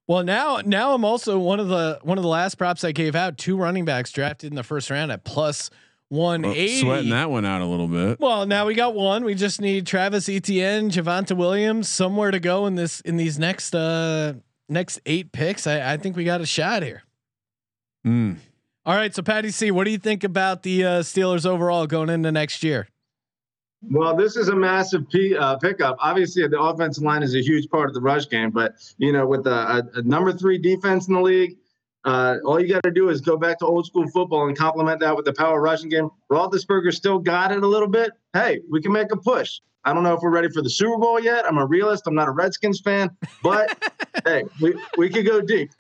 Well, now now I'm also one of the one of the last props I gave out. Two running backs drafted in the first round at plus one Well, sweating that one out a little bit. Well, now we got one. We just need Travis Etienne, Javonte Williams, somewhere to go in this in these next uh next eight picks. I, I think we got a shot here. Mm. All right, so Patty C, what do you think about the uh, Steelers overall going into next year? Well, this is a massive P, uh, pickup. Obviously, the offensive line is a huge part of the rush game, but you know, with a, a, a number three defense in the league, uh, all you got to do is go back to old school football and complement that with the power rushing game. Roethlisberger still got it a little bit. Hey, we can make a push. I don't know if we're ready for the Super Bowl yet. I'm a realist. I'm not a Redskins fan, but hey, we, we could go deep.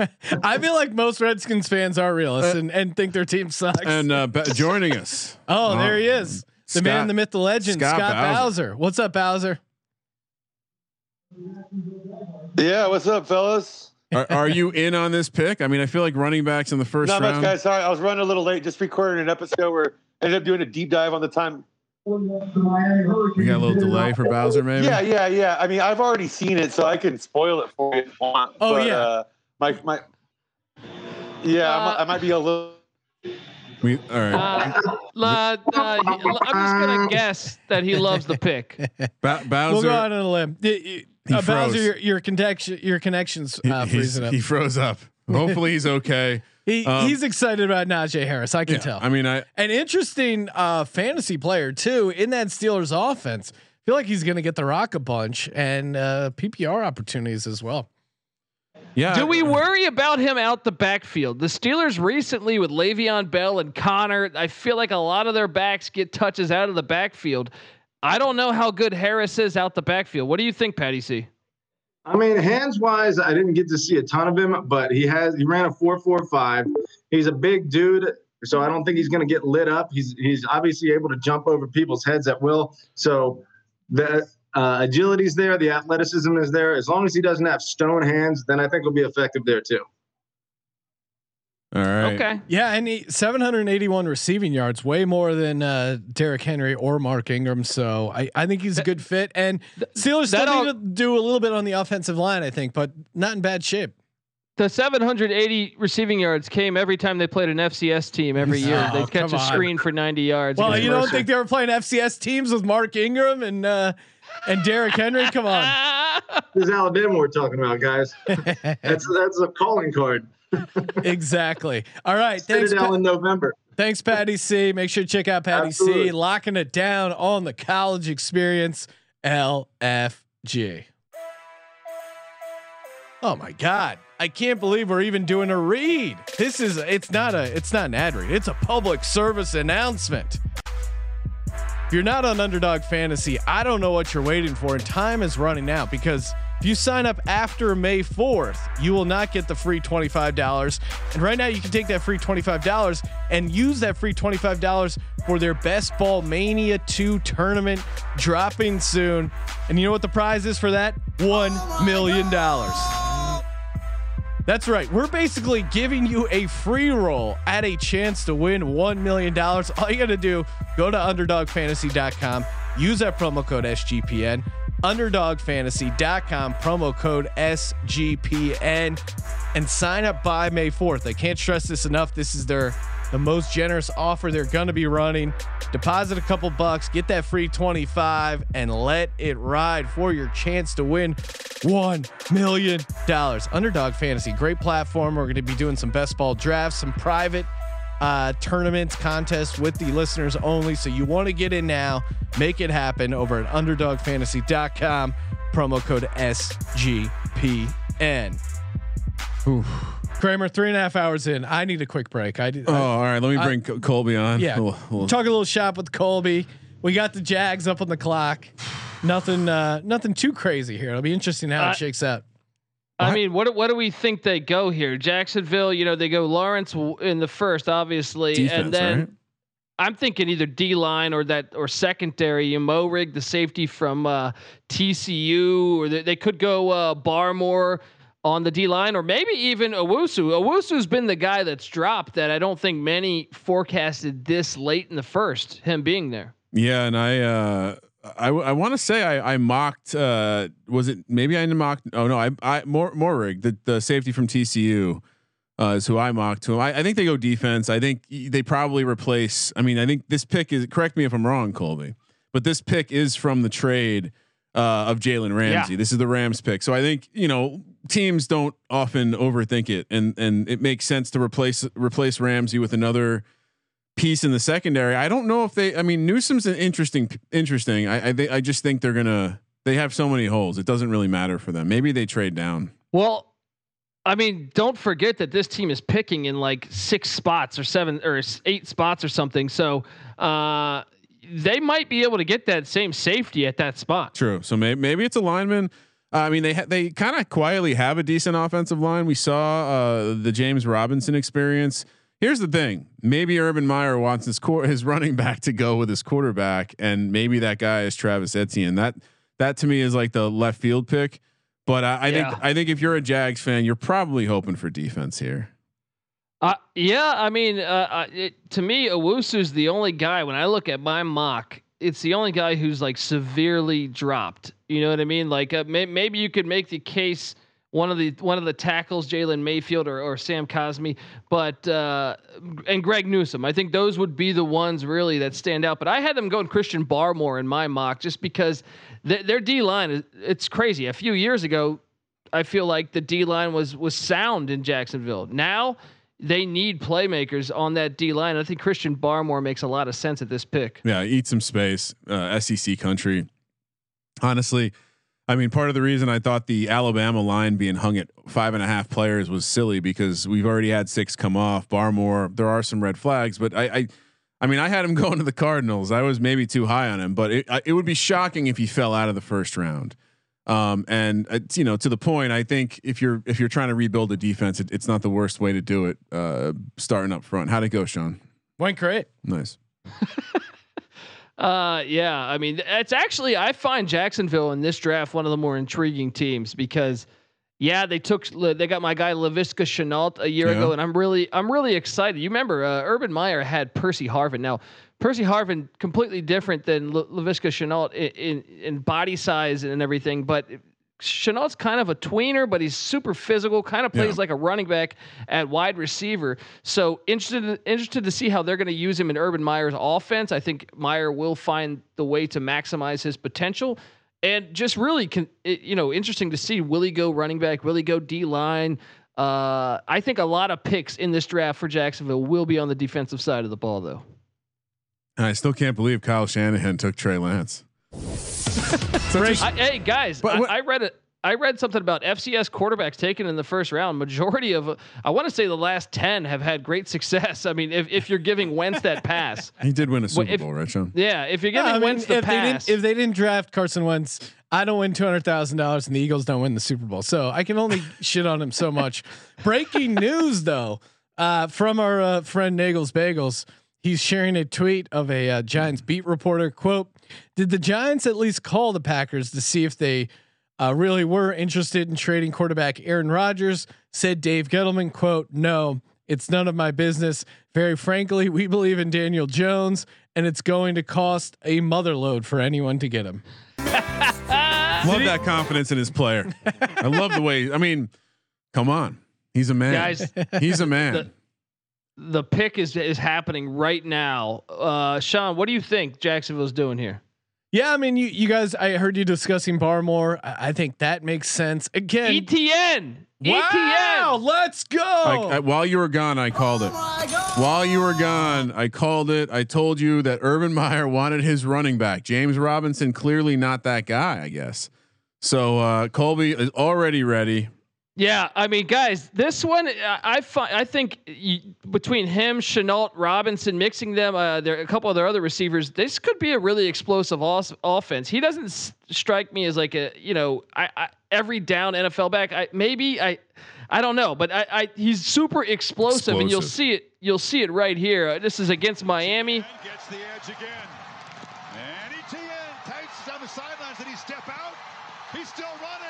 I feel like most Redskins fans are realists and, and think their team sucks. And uh, ba- joining us. oh, there he is. The man, Scott- the myth, the legend, Scott Scott, Bowser. Bowser. What's up, Bowser? Yeah, what's up, fellas? Are, are you in on this pick? I mean, I feel like running backs in the first Not much, guys. Sorry, I was running a little late. Just recording an episode where I ended up doing a deep dive on the time. We got a little delay for Bowser, maybe. Yeah, yeah, yeah. I mean, I've already seen it, so I can spoil it for you if you want. Oh, but, yeah. Uh, my my. Yeah, I, Uh, might, I might be a little. We all right. Uh, la- uh, I'm just gonna guess that he loves the pick. Ba- We'll Bowser. go out on a limb. Y- y- He Uh, Bowser, your, your connection, your connections he, uh, he's- freezing up. he froze up. Hopefully he's okay. He um, he's excited about Najee Harris. I can Yeah, tell. I mean, I An interesting uh, fantasy player too in that Steelers offense. feel like he's going to get the rock a bunch and uh, PPR opportunities as well. yeah. Do we worry about him out the backfield? The Steelers recently with Le'Veon Bell and Conner, I feel like a lot of their backs get touches out of the backfield. I don't know how good Harris is out the backfield. What do you think, Patty C? I mean, hands wise, I didn't get to see a ton of him, but he has he ran a four four five. He's a big dude. So I don't think he's going to get lit up. He's he's obviously able to jump over people's heads at will. So the uh, agility's there, the athleticism is there. As long as he doesn't have stone hands, then I think he'll be effective there too. All right. Okay. Yeah, and he, 781 receiving yards, way more than uh, Derrick Henry or Mark Ingram. So I, I think he's a good fit. And Steelers still need to do a little bit on the offensive line, I think, but not in bad shape. The 780 receiving yards came every time they played an FCS team every year. Oh, They'd catch come a on. screen for 90 yards. Well, against you don't Mercer. think they were playing FCS teams with Mark Ingram and uh, and Derrick Henry? Come on. This is Alabama we're talking about, guys. That's that's a calling card. Exactly. All right. Thanks, Citadel Pa- in November. thanks, Patty C. Make sure to check out Patty C. Locking it down on the college experience. LFG. Oh my God. I can't believe we're even doing a read. This is it's not a it's not an ad read. It's a public service announcement. If you're not on Underdog Fantasy, I don't know what you're waiting for, and time is running out because if you sign up after May 4th, you will not get the free $25. And right now, you can take that free $25 and use that free $25 for their Best Ball Mania 2 tournament dropping soon. And you know what the prize is for that? $1 million. That's right. We're basically giving you a free roll at a chance to win $1 million. All you got to do, go to underdogfantasy.com, use that promo code SGPN, underdogfantasy.com, promo code SGPN, and sign up by May 4th. I can't stress this enough. This is their the most generous offer they're going to be running. Deposit a couple bucks, get that free 25 and let it ride for your chance to win 1 million dollars. Underdog Fantasy, great platform. We're going to be doing some best ball drafts, some private uh, tournaments, contests with the listeners only. So you want to get in now, make it happen over at underdogfantasy.com. Promo code SGPN. Kramer, three and a half hours in. I need a quick break. I did. Oh, all right. Let me bring Col- Colby on. Yeah, We'll- we'll- talk a little shop with Colby. We got the Jags up on the clock. Nothing, uh, nothing too crazy here. It'll be interesting how Uh, it shakes out. I mean, what what do we think they go here? Jacksonville, you know, they go Lawrence in the first, obviously, Defense, and then right? I'm thinking either D line or that or secondary. Moehrig, the safety from uh, TCU, or they, they could go uh, Barmore on the D line, or maybe even Owusu. Owusu's been the guy that's dropped that I don't think many forecasted this late in the first. Him being there. Yeah, and I uh I I want to say I I mocked uh was it maybe I mocked oh no I I more Moehrig the the safety from TCU uh, is who I mocked to him. I, I think they go defense. I think they probably replace. I mean, I think this pick is correct me if I'm wrong, Colby, but this pick is from the trade uh, of Jalen Ramsey. This is the Rams pick, so I think you know teams don't often overthink it, and and it makes sense to replace replace Ramsey with another piece in the secondary. I don't know if they. I mean, Newsome's an interesting, interesting. I I, think I just think they're gonna. They have so many holes. It doesn't really matter for them. Maybe they trade down. Well, I mean, don't forget that this team is picking in like six spots or seven or eight spots or something. So uh, they might be able to get that same safety at that spot. True. So maybe maybe it's a lineman. Uh, I mean, they ha- they kind of quietly have a decent offensive line. We saw uh, the James Robinson experience. Here's the thing: maybe Urban Meyer wants his core his running back to go with his quarterback, and maybe that guy is Travis Etienne. That that to me is like the left field pick. But I, I Yeah. think I think if you're a Jags fan, you're probably hoping for defense here. Uh, yeah, I mean, uh, uh, it, to me, Owusu's the only guy. When I look at my mock, it's the only guy who's like severely dropped. You know what I mean? Like uh, may, maybe you could make the case one of the one of the tackles, Jalen Mayfield or, or Sam Cosmi, but uh, and Greg Newsome. I think those would be the ones really that stand out. But I had them going Christian Barmore in my mock just because th- their D line is it's crazy. A few years ago, I feel like the D line was was sound in Jacksonville. Now they need playmakers on that D line. I think Christian Barmore makes a lot of sense at this pick. Yeah, eat some space. Uh, SEC country. Honestly, I mean, part of the reason I thought the Alabama line being hung at five and a half players was silly because we've already had six come off. Barmore, there are some red flags, but I, I, I mean, I had him going to the Cardinals. I was maybe too high on him, but it, it would be shocking if he fell out of the first round. Um, and it's, you know, to the point, I think if you're if you're trying to rebuild a defense, it, it's not the worst way to do it. Uh, starting up front, how'd it go, Sean? Went great. Nice. Uh, yeah. I mean, it's actually I find Jacksonville in this draft one of the more intriguing teams because, yeah, they took they got my guy Laviska Shenault a year Yeah. ago, and I'm really I'm really excited. You remember uh, Urban Meyer had Percy Harvin. Now, Percy Harvin completely different than La- Laviska Shenault in, in in body size and everything, but. Shenault's kind of a tweener, but he's super physical. Kind of plays Yeah. like a running back at wide receiver. So interested interested to see how they're going to use him in Urban Meyer's offense. I think Meyer will find the way to maximize his potential, and just really, it- you know, interesting to see. Will he go running back? Will he go D line? Uh, I think a lot of picks in this draft for Jacksonville will be on the defensive side of the ball, though. And I still can't believe Kyle Shanahan took Trey Lance. I, hey guys, But I, what- I read it. I read something about FCS quarterbacks taken in the first round. Majority of, uh, I want to say the last ten have had great success. I mean, if, if you're giving Wentz that pass, He did win a Super if- Bowl, right, Sean? yeah, if you're Yeah, giving I mean, Wentz the if they pass, didn't if they didn't draft Carson Wentz, I don't win two hundred thousand dollars, and the Eagles don't win the Super Bowl. So I can only shit on him so much. Breaking news though, uh, from our uh, friend Nagels Bagels, he's sharing a tweet of a uh, Giants beat reporter. "Quote: Did the Giants at least call the Packers to see if they?" Uh, really were interested in trading quarterback Aaron Rodgers, said Dave Gettleman, quote, no, it's none of my business. Very frankly, we believe in Daniel Jones and it's going to cost a mother load for anyone to get him. Love that confidence in his player. I love the way. I mean, come on, he's a man. Guys, he's a man. the, the pick is is happening right now. Uh, Sean, what do you think Jacksonville's doing here? Yeah, I mean, you you guys, I heard you discussing Barmore. I, I think that makes sense. Again, Etienne, wow, let's go. I, I- while you were gone, I called it. While you were gone, I called it. I told you that Urban Meyer wanted his running back. James Robinson clearly not that guy, I guess. So uh, Colby is already ready. Yeah, I mean, guys, this one I, I find I think you, between him, Shenault, Robinson, mixing them, uh, there a couple of their other receivers. This could be a really explosive os- offense. He doesn't s- strike me as like a you know I, I every down NFL back. I maybe I I don't know, but I, I he's super explosive, and you'll see it. You'll see it right here. Uh, This is against Miami. Gets the edge again. And Etienne takes on the sidelines. Did he step out? He's still running.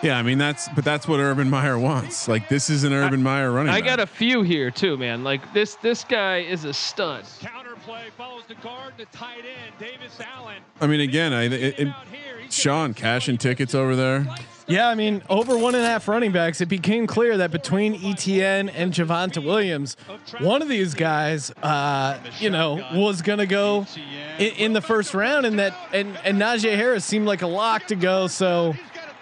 The Yeah, I mean that's but that's what Urban Meyer wants. Like this is an Urban Meyer running. I back. got a few here too, man. Like this this guy is a stud. counter play follows the guard to tight end. Davis Allen. I mean, again, I it, it, Sean cashing tickets over there. Yeah, I mean, over one and a half running backs, it became clear that between Etienne and Javonte Williams, one of these guys, uh, you know, was going to go in, in the first round, and that and and Najee Harris seemed like a lock to go. So,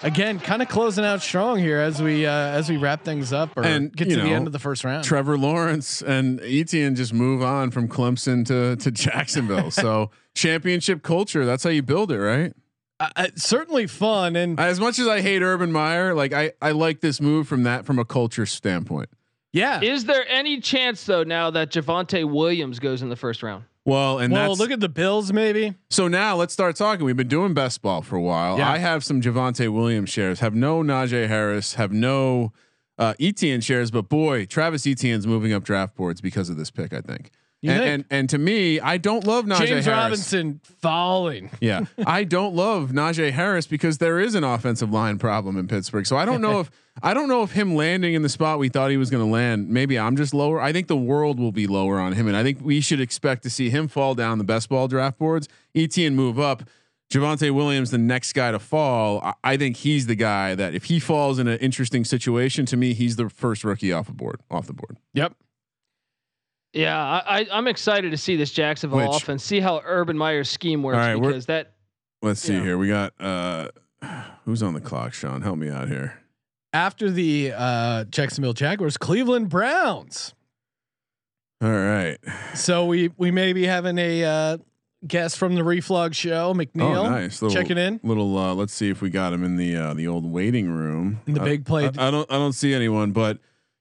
again, kind of closing out strong here as we uh, as we wrap things up or And, get you to the end of the first round. Trevor Lawrence and Etienne just move on from Clemson to to Jacksonville. so championship culture. That's how you build it, right? Uh, uh, certainly fun, and As much as I hate Urban Meyer, like I I like this move from that from a culture standpoint. yeah. Is there any chance though now that Javonte Williams goes in the first round? Well, and well, look at the Bills, maybe. so now let's start talking. We've been doing best ball for a while. Yeah. I have some Javonte Williams shares, have no Najee Harris, have no uh, Etienne shares, but boy, Travis Etienne's moving up draft boards because of this pick. I think. And, and and to me, I don't love Najee James Harris. Robinson falling. Yeah, I don't love Najee Harris because there is an offensive line problem in Pittsburgh. So I don't know if I don't know if him landing in the spot we thought he was going to land. Maybe I'm just lower. I think the world will be lower on him, and I think we should expect to see him fall down the best ball draft boards. Etienne move up. Javonte Williams, the next guy to fall. I, I think he's the guy that if he falls in an interesting situation, to me, he's the first rookie off the board. Off the board. Yep. Yeah, I, I, I'm excited to see this Jacksonville Which- offense. See how Urban Meyer's scheme works All right, we're- because that Let's see Yeah. here. We got uh who's on the clock. Sean, help me out here. After the uh, Jacksonville Jaguars, Cleveland Browns. All right. So we we may be having a uh, guest from the Reflog show, McNeil. Oh, nice. Little, checking in. Little. Uh, let's see if we got him in the uh, the old waiting room. In the I- big play. I, I don't. I don't see anyone, but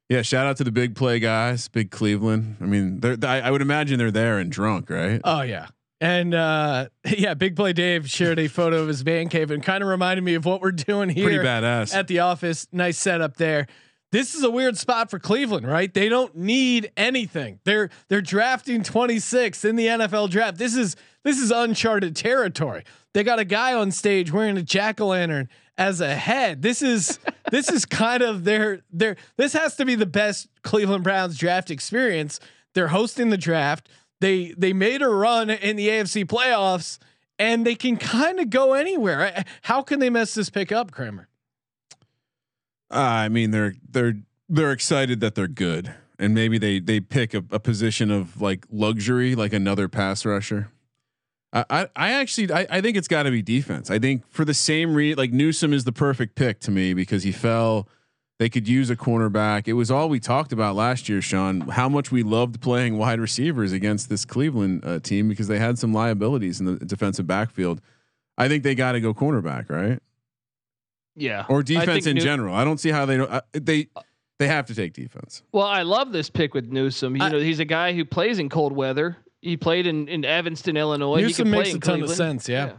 yeah. Shout out to the big play guys, big Cleveland. I mean, they're. I, I would imagine they're there and drunk, right? Oh yeah. And uh, yeah, Big Play Dave shared a photo of his man cave and kind of reminded me of what we're doing here Pretty badass. at the office. Nice setup there. this is a weird spot for Cleveland, right? They don't need anything. They're they're drafting 26 in the NFL draft. This is this is uncharted territory. They got a guy on stage wearing a jack o' lantern as a head. This is this is kind of their their this has to be the best Cleveland Browns draft experience. They're hosting the draft. They they made a run in the AFC playoffs and they can kind of go anywhere. How can they mess this pick up, Kramer? Uh, I mean, they're they're they're excited that they're good, and maybe they they pick a, a position of like luxury, like another pass rusher. I I, I actually I, I think it's got to be defense. I think for the same reason, like Newsome is the perfect pick to me because he fell. They could use a cornerback. It was all we talked about last year, Sean. How much we loved playing wide receivers against this Cleveland uh, team because they had some liabilities in the defensive backfield. I think they got to go cornerback, right? Yeah. Or defense in New- general. I don't see how they don't. Uh, they they have to take defense. Well, I love this pick with Newsome. You know, he's a guy who plays in cold weather. He played in, in Evanston, Illinois. he Newsome can play makes in a ton Cleveland. of sense. Yeah.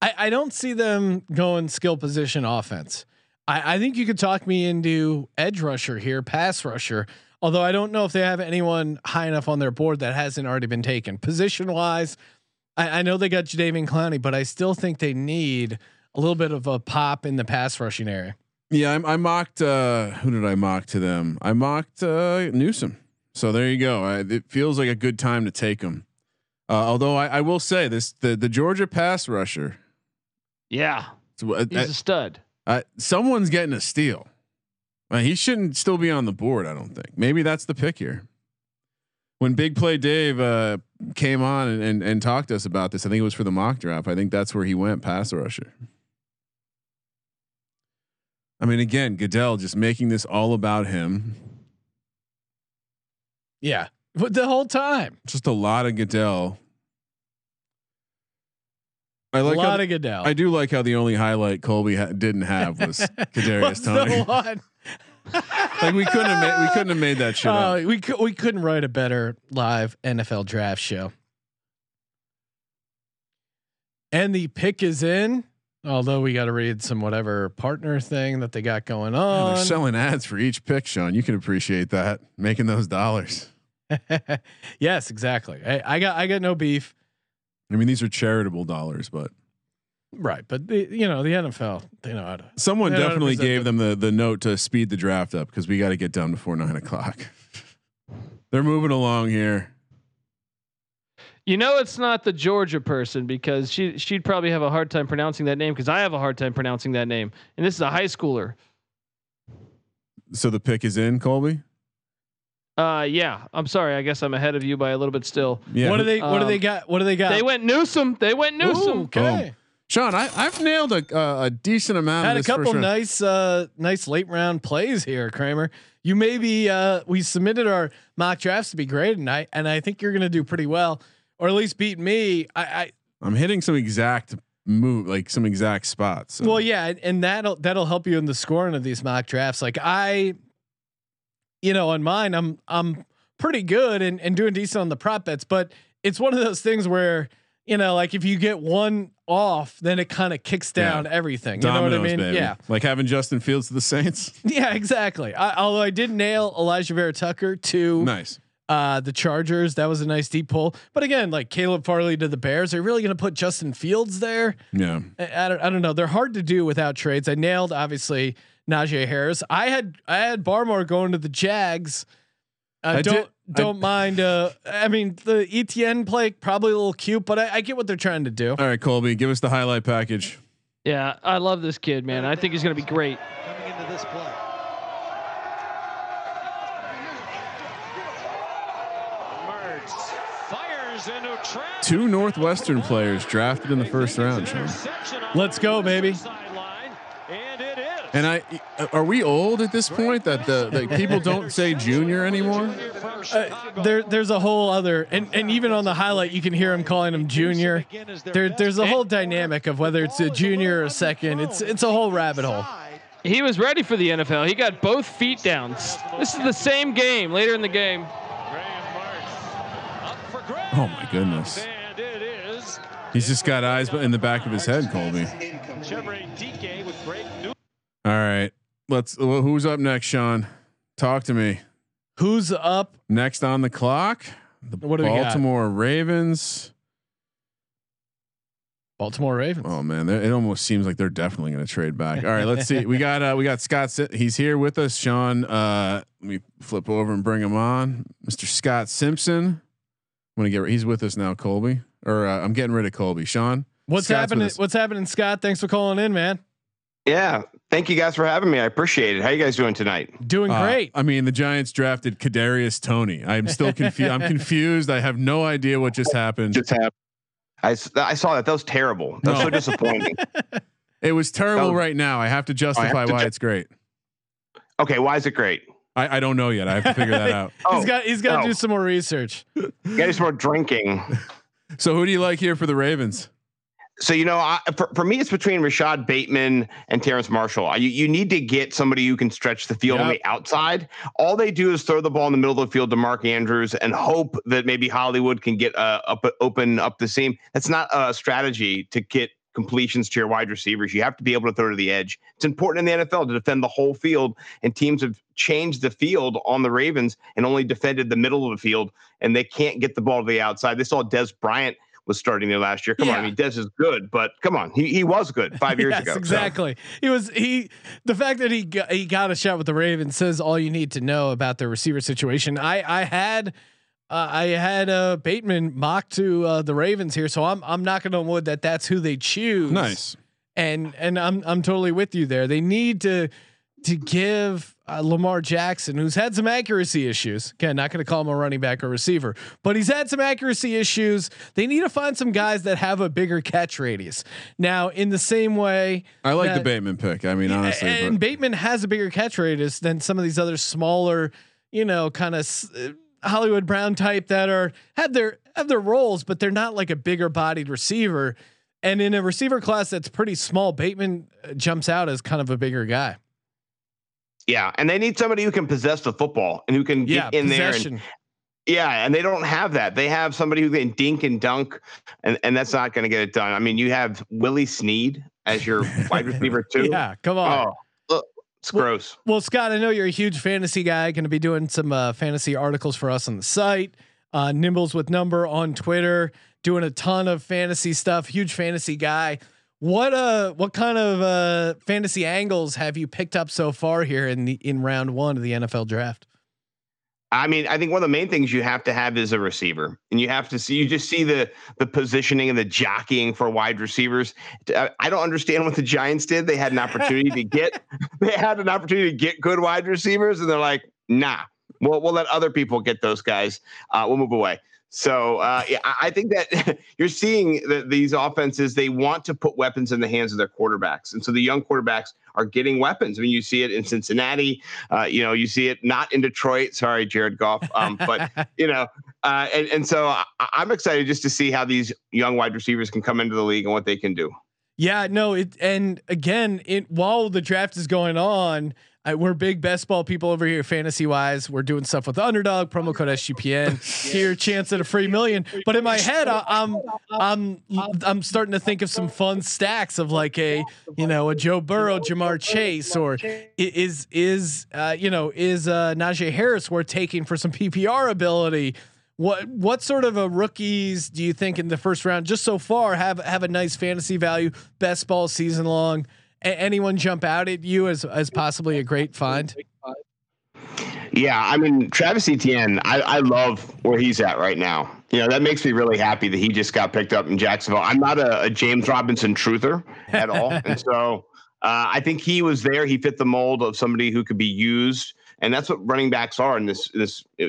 I, I don't see them going skill position offense. I, I think you could talk me into edge rusher here, pass rusher. Although I don't know if they have anyone high enough on their board that hasn't already been taken. Position wise, I, I know they got Jadeveon Clowney, but I still think they need a little bit of a pop in the pass rushing area. Yeah, I, I mocked. Uh, who did I mock to them? I mocked uh, Newsome. So there you go. I, it feels like a good time to take him. Uh, although I, I will say this: the the Georgia pass rusher. Yeah, uh, he's a stud. uh, someone's getting a steal. Uh, he shouldn't still be on the board. I don't think. Maybe that's the pick here. When Big Play Dave uh, came on and, and and talked to us about this, I think it was for the mock draft. I think that's where he went, pass rusher. I mean, again, Goodell just making this all about him. Yeah, but the whole time, Just a lot of Goodell. I like a lot of Goodell. I do like how the only highlight Colby ha- didn't have was Kadarius Toney. one? like we couldn't have made we couldn't have made that shit up. Oh, we we couldn't write a better live NFL draft show. And the pick is in. Although we got to read some whatever partner thing that they got going Yeah, on. they're selling ads for each pick, Sean. You can appreciate that making those dollars. yes, exactly. I, I got I got no beef. I mean, these are charitable dollars, but Right, but the, you know the NFL, they know how to. someone they know how to definitely gave them the the note to speed the draft up because we got to get done before nine o'clock. They're moving along here. You know, it's not the Georgia person because she she'd probably have a hard time pronouncing that name because I have a hard time pronouncing that name, and this is a high schooler. So the pick is in, Colby. Uh, yeah. I'm sorry. I guess I'm ahead of you by a little bit still. Yeah. What do they What do they Um, got? What do they got? They went Newsome. They went Newsome. Ooh, okay. Sean, I, I've nailed a uh, a decent amount. Had of a this first couple round. nice, uh, nice late round plays here, Kramer. You maybe uh, we submitted our mock drafts to be graded, and I and I think you're going to do pretty well, or at least beat me. I, I I'm hitting some exact move, like some exact spots. so. well, yeah, and- and that'll that'll help you in the scoring of these mock drafts. Like I, you know, on mine, I'm I'm pretty good and and doing decent on the prop bets, but it's one of those things where you know, like if you get one off, then it kind of kicks down everything. You know what I mean? baby. Yeah. like having Justin Fields to the Saints. Yeah, exactly. I, although I did nail Alijah Vera-Tucker to nice. uh, the Chargers. That was a nice deep pull. But again, like Caleb Farley to the Bears, are you really going to put Justin Fields there? Yeah. I, I don't. I don't know. They're hard to do without trades. I nailed obviously Najee Harris. I had I had Barmore going to the Jags. Uh, I don't did- don't mind. Uh, I mean the Etienne play probably a little cute, but I, I get what they're trying to do. All right, Colby, give us the highlight package. Yeah, I love this kid, man. I think he's going to be great. coming into this play. Mertz fires into trap. Two Northwestern players drafted in the first round, Sean. Let's go, baby. And I, are we old at this point that the that people don't say junior anymore? Uh, there, there's a whole other, and, and even on the highlight, you can hear him calling him junior. There, there's a whole dynamic of whether it's a junior or a second. It's, it's a whole rabbit hole. He was ready for the NFL. He got both feet down. This is the same game later in the game. Oh my goodness. He's just got eyes in the back of his head, Colby. All right. let's. Well, who's up next, Sean? Talk to me. Who's up next on the clock? The What do we got? Baltimore Ravens. Baltimore Ravens. Oh man, it almost seems like they're definitely going to trade back. All right, let's see. We got uh, we got Scott. Si- He's here with us. Sean, uh, let me flip over and bring him on. Mr. Scott Simpson. I'm gonna get. He's with us now, Colby. Or uh, I'm getting rid of Colby. Sean, What's Scott's happening? What's happening, Scott? Thanks for calling in, man. Yeah. Thank you guys for having me. I appreciate it. How you guys doing tonight? Doing Uh, great. I mean, the Giants drafted Kadarius Toney. I'm still confused. I'm confused. I have no idea what just happened. Just happened. I, s- I saw that. That was terrible. That was No. so disappointing. It was terrible Oh. right now. I have to justify to why ju- it's great. Okay, why is it great? I, I don't know yet. I have to figure that out. he's got he's got to oh. do some more research. Get some more drinking. So who do you like here for the Ravens? So you know, I, for, for me, it's between Rashod Bateman and Terrace Marshall. I- You, you need to get somebody who can stretch the field on the outside. All they do is throw the ball in the middle of the field to Mark Andrews and hope that maybe Hollywood can get uh, up open up the seam. That's not a strategy to get completions to your wide receivers. You have to be able to throw to the edge. It's important in the NFL to defend the whole field, and teams have changed the field on the Ravens and only defended the middle of the field, and they can't get the ball to the outside. They saw Dez Bryant was starting there last year. Come on, I Yeah. mean Dez is good, but come on, he he was good five years yes, ago. so- exactly. He was he. The fact that he got, he got a shot with the Ravens says all you need to know about the receiver situation. I I had. Uh, I had uh, Bateman mock to uh, the Ravens here, so I'm I'm knocking on wood that that's who they choose. Nice. and and I'm I'm totally with you there. They need to to give uh, Lamar Jackson, who's had some accuracy issues. Again, not going to call him a running back or receiver, but he's had some accuracy issues. They need to find some guys that have a bigger catch radius. Now, in the same way, I like the Bateman pick. I mean, honestly, and but Bateman has a bigger catch radius than some of these other smaller, you know, kind of uh, Hollywood Brown type that are have their have their roles, but they're not like a bigger bodied receiver. And in a receiver class that's pretty small, Bateman uh, jumps out as kind of a bigger guy. Yeah, and they need somebody who can possess the football and who can Yeah, get in there. possession. And, yeah, and they don't have that. They have somebody who can dink and dunk, and, and that's not going to get it done. I mean, you have Willie Snead as your wide receiver too. Yeah, come on. Oh, look, it's gross. Well, Scott, I know you're a huge fantasy guy. Going to be doing some uh, fantasy articles for us on the site. Uh, Nimbles with number on Twitter, doing a ton of fantasy stuff. Huge fantasy guy. What uh, what kind of uh fantasy angles have you picked up so far here in the in round one of the NFL draft? I mean, I think one of the main things you have to have is a receiver, and you have to see. You just see the the positioning and the jockeying for wide receivers. I I don't understand what the Giants did. They had an opportunity to get, they had an opportunity to get good wide receivers, and they're like, nah, we'll we'll let other people get those guys. Uh, we'll move away. So uh, yeah, I think that you're seeing that these offenses they want to put weapons in the hands of their quarterbacks, and so the young quarterbacks are getting weapons. I mean, you see it in Cincinnati. Uh, you know, you see it not in Detroit. Sorry, Jared Goff. Um, but you know, uh, and and so I, I'm excited just to see how these young wide receivers can come into the league and what they can do. Yeah, no, it and again, it while the draft is going on, I, we're big best ball people over here, fantasy wise. We're doing stuff with Underdog promo code SGPN. Here, chance at a free million. But in my head, I, I'm I'm I'm starting to think of some fun stacks of like a you know a Joe Burrow, Ja'Marr Chase, or is is uh, you know is uh, Najee Harris worth taking for some PPR ability. What what sort of a rookies do you think in the first round just so far have have a nice fantasy value, best ball season long? A- anyone jump out at you as as possibly a great find? Yeah, I mean Travis Etienne, I, I love where he's at right now. You know that makes me really happy that he just got picked up in Jacksonville. I'm not a, a James Robinson truther at all, and so uh, I think he was there. He fit the mold of somebody who could be used, and that's what running backs are in this this uh,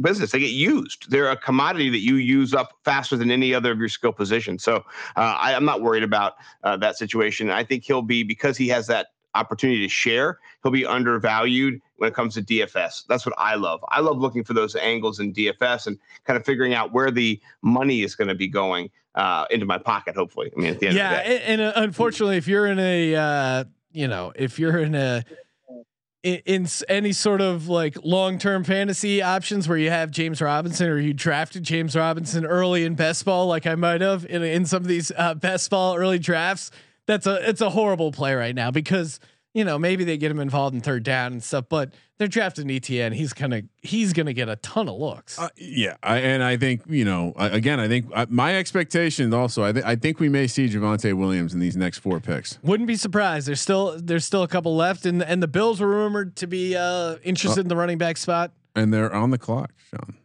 business. They get used. They're a commodity that you use up faster than any other of your skill positions. So uh, I, I'm not worried about uh, that situation. I think he'll be because he has that opportunity to share. He'll be undervalued when it comes to DFS. That's what I love. I love looking for those angles in DFS and kind of figuring out where the money is going to be going uh, into my pocket. Hopefully, I mean, at the end Yeah, of the day. and, and uh, unfortunately, if you're in a uh, you know if you're in a in, in any sort of like long-term fantasy options where you have James Robinson or you drafted James Robinson early in best ball, like I might have in in some of these uh, best ball early drafts, that's a it's a horrible play right now because you know, maybe they get him involved in third down and stuff, but they're drafting Etienne. He's gonna he's gonna get a ton of looks. Uh, yeah, I, and I think you know I, again. I think uh, my expectation also. I, th- I think we may see Javonte Williams in these next four picks. Wouldn't be surprised. There's still there's still a couple left, and and the Bills were rumored to be uh, interested in the running back spot. And they're on the clock, Sean.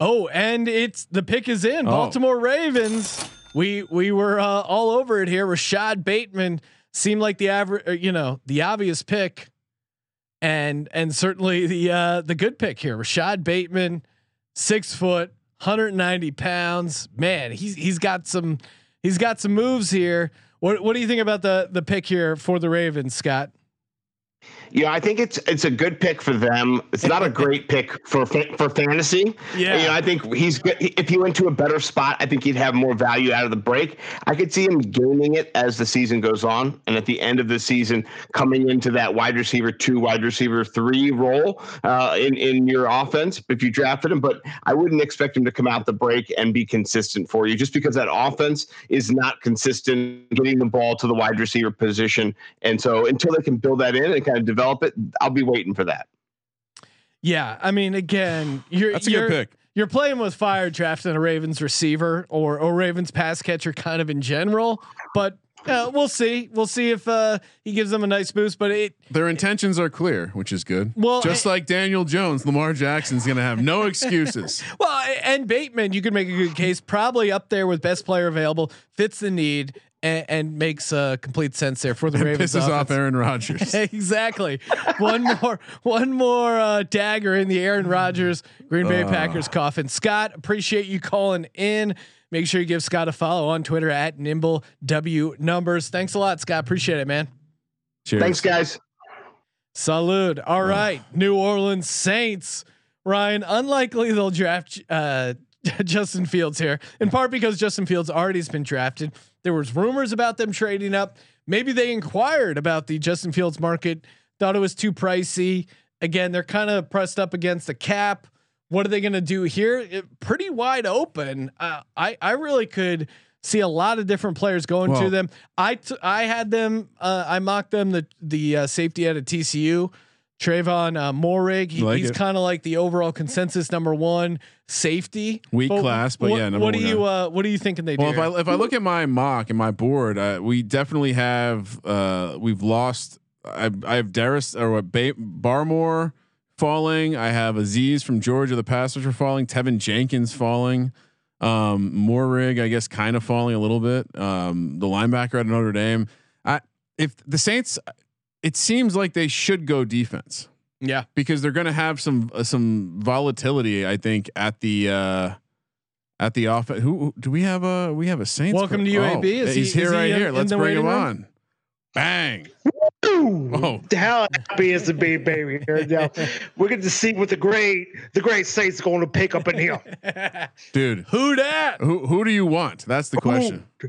Oh, and it's the pick is in Oh. Baltimore Ravens. We we were uh, all over it here. Rashod Bateman seemed like the average, you know, the obvious pick, and and certainly the uh, the good pick here. Rashod Bateman, six foot, 190 pounds. Man, he's he's got some he's got some moves here. What what do you think about the the pick here for the Ravens, Scott? Yeah, I think it's it's a good pick for them. It's not a great pick for for fantasy. Yeah. you know, I think he's good. If he went to a better spot, I think he'd have more value out of the break. I could see him gaining it as the season goes on, and at the end of the season, coming into that wide receiver two, wide receiver three role uh, in in your offense if you drafted him. But I wouldn't expect him to come out the break and be consistent for you, just because that offense is not consistent getting the ball to the wide receiver position. And so until they can build that in and kind of develop it, I'll be waiting for that. Yeah, I mean, again, you're That's a good you're, pick. You're playing with fire drafting a Ravens receiver or or Ravens pass catcher, kind of in general. But uh, we'll see. We'll see if uh, he gives them a nice boost. But it, Their intentions are clear, which is good. Well, just I- like Daniel Jones, Lamar Jackson's going to have no excuses. well, and Bateman, you could make a good case, probably up there with best player available, fits the need, and, and makes uh, complete sense there for the It Ravens. pisses off. Aaron Rodgers. exactly. One more, one more uh, dagger in the Aaron Rodgers Green Bay Uh. Packers coffin. Scott, appreciate you calling in. Make sure you give Scott a follow on Twitter at Nimble W Numbers. Thanks a lot, Scott. Appreciate it, man. Cheers. Thanks, guys. Salute. All right, New Orleans Saints. Ryan, unlikely they'll draft uh, Justin Fields here, in part because Justin Fields already has been drafted. There was rumors about them trading up. Maybe they inquired about the Justin Fields market, thought it was too pricey. Again, they're kind of pressed up against the cap. What are they going to do here? It, pretty wide open. Uh, I I really could see a lot of different players going to Well- them. I t- I had them. Uh, I mocked them. The the uh, safety out of TCU, Trevon uh, Moehrig. He, Like he's kind of like the overall consensus number one safety. Weak class, but what, yeah, number What do you uh, What are you thinking they Well, do? if I if I look at my mock and my board, uh, we definitely have uh, we've lost. I I have Darius or what ba- Barmore falling. I have Azeez from Georgia, the pass rusher falling. Teven Jenkins falling. Um, Moehrig, I guess, kind of falling a little bit. Um, the linebacker at Notre Dame. I if the Saints, it seems like they should go defense. Yeah, because they're going to have some uh, some volatility. I think at the uh, at the offense. Who who- do we have a we have a Saints? Welcome to per- UAB. Is he- he's here is right in- here. in Let's the bring him room? on. Bang! Oh, how happy is to be baby here now. We're going to see what the great the great Saints going to pick up in here. dude. Who that? Who who do you want? That's the question. Who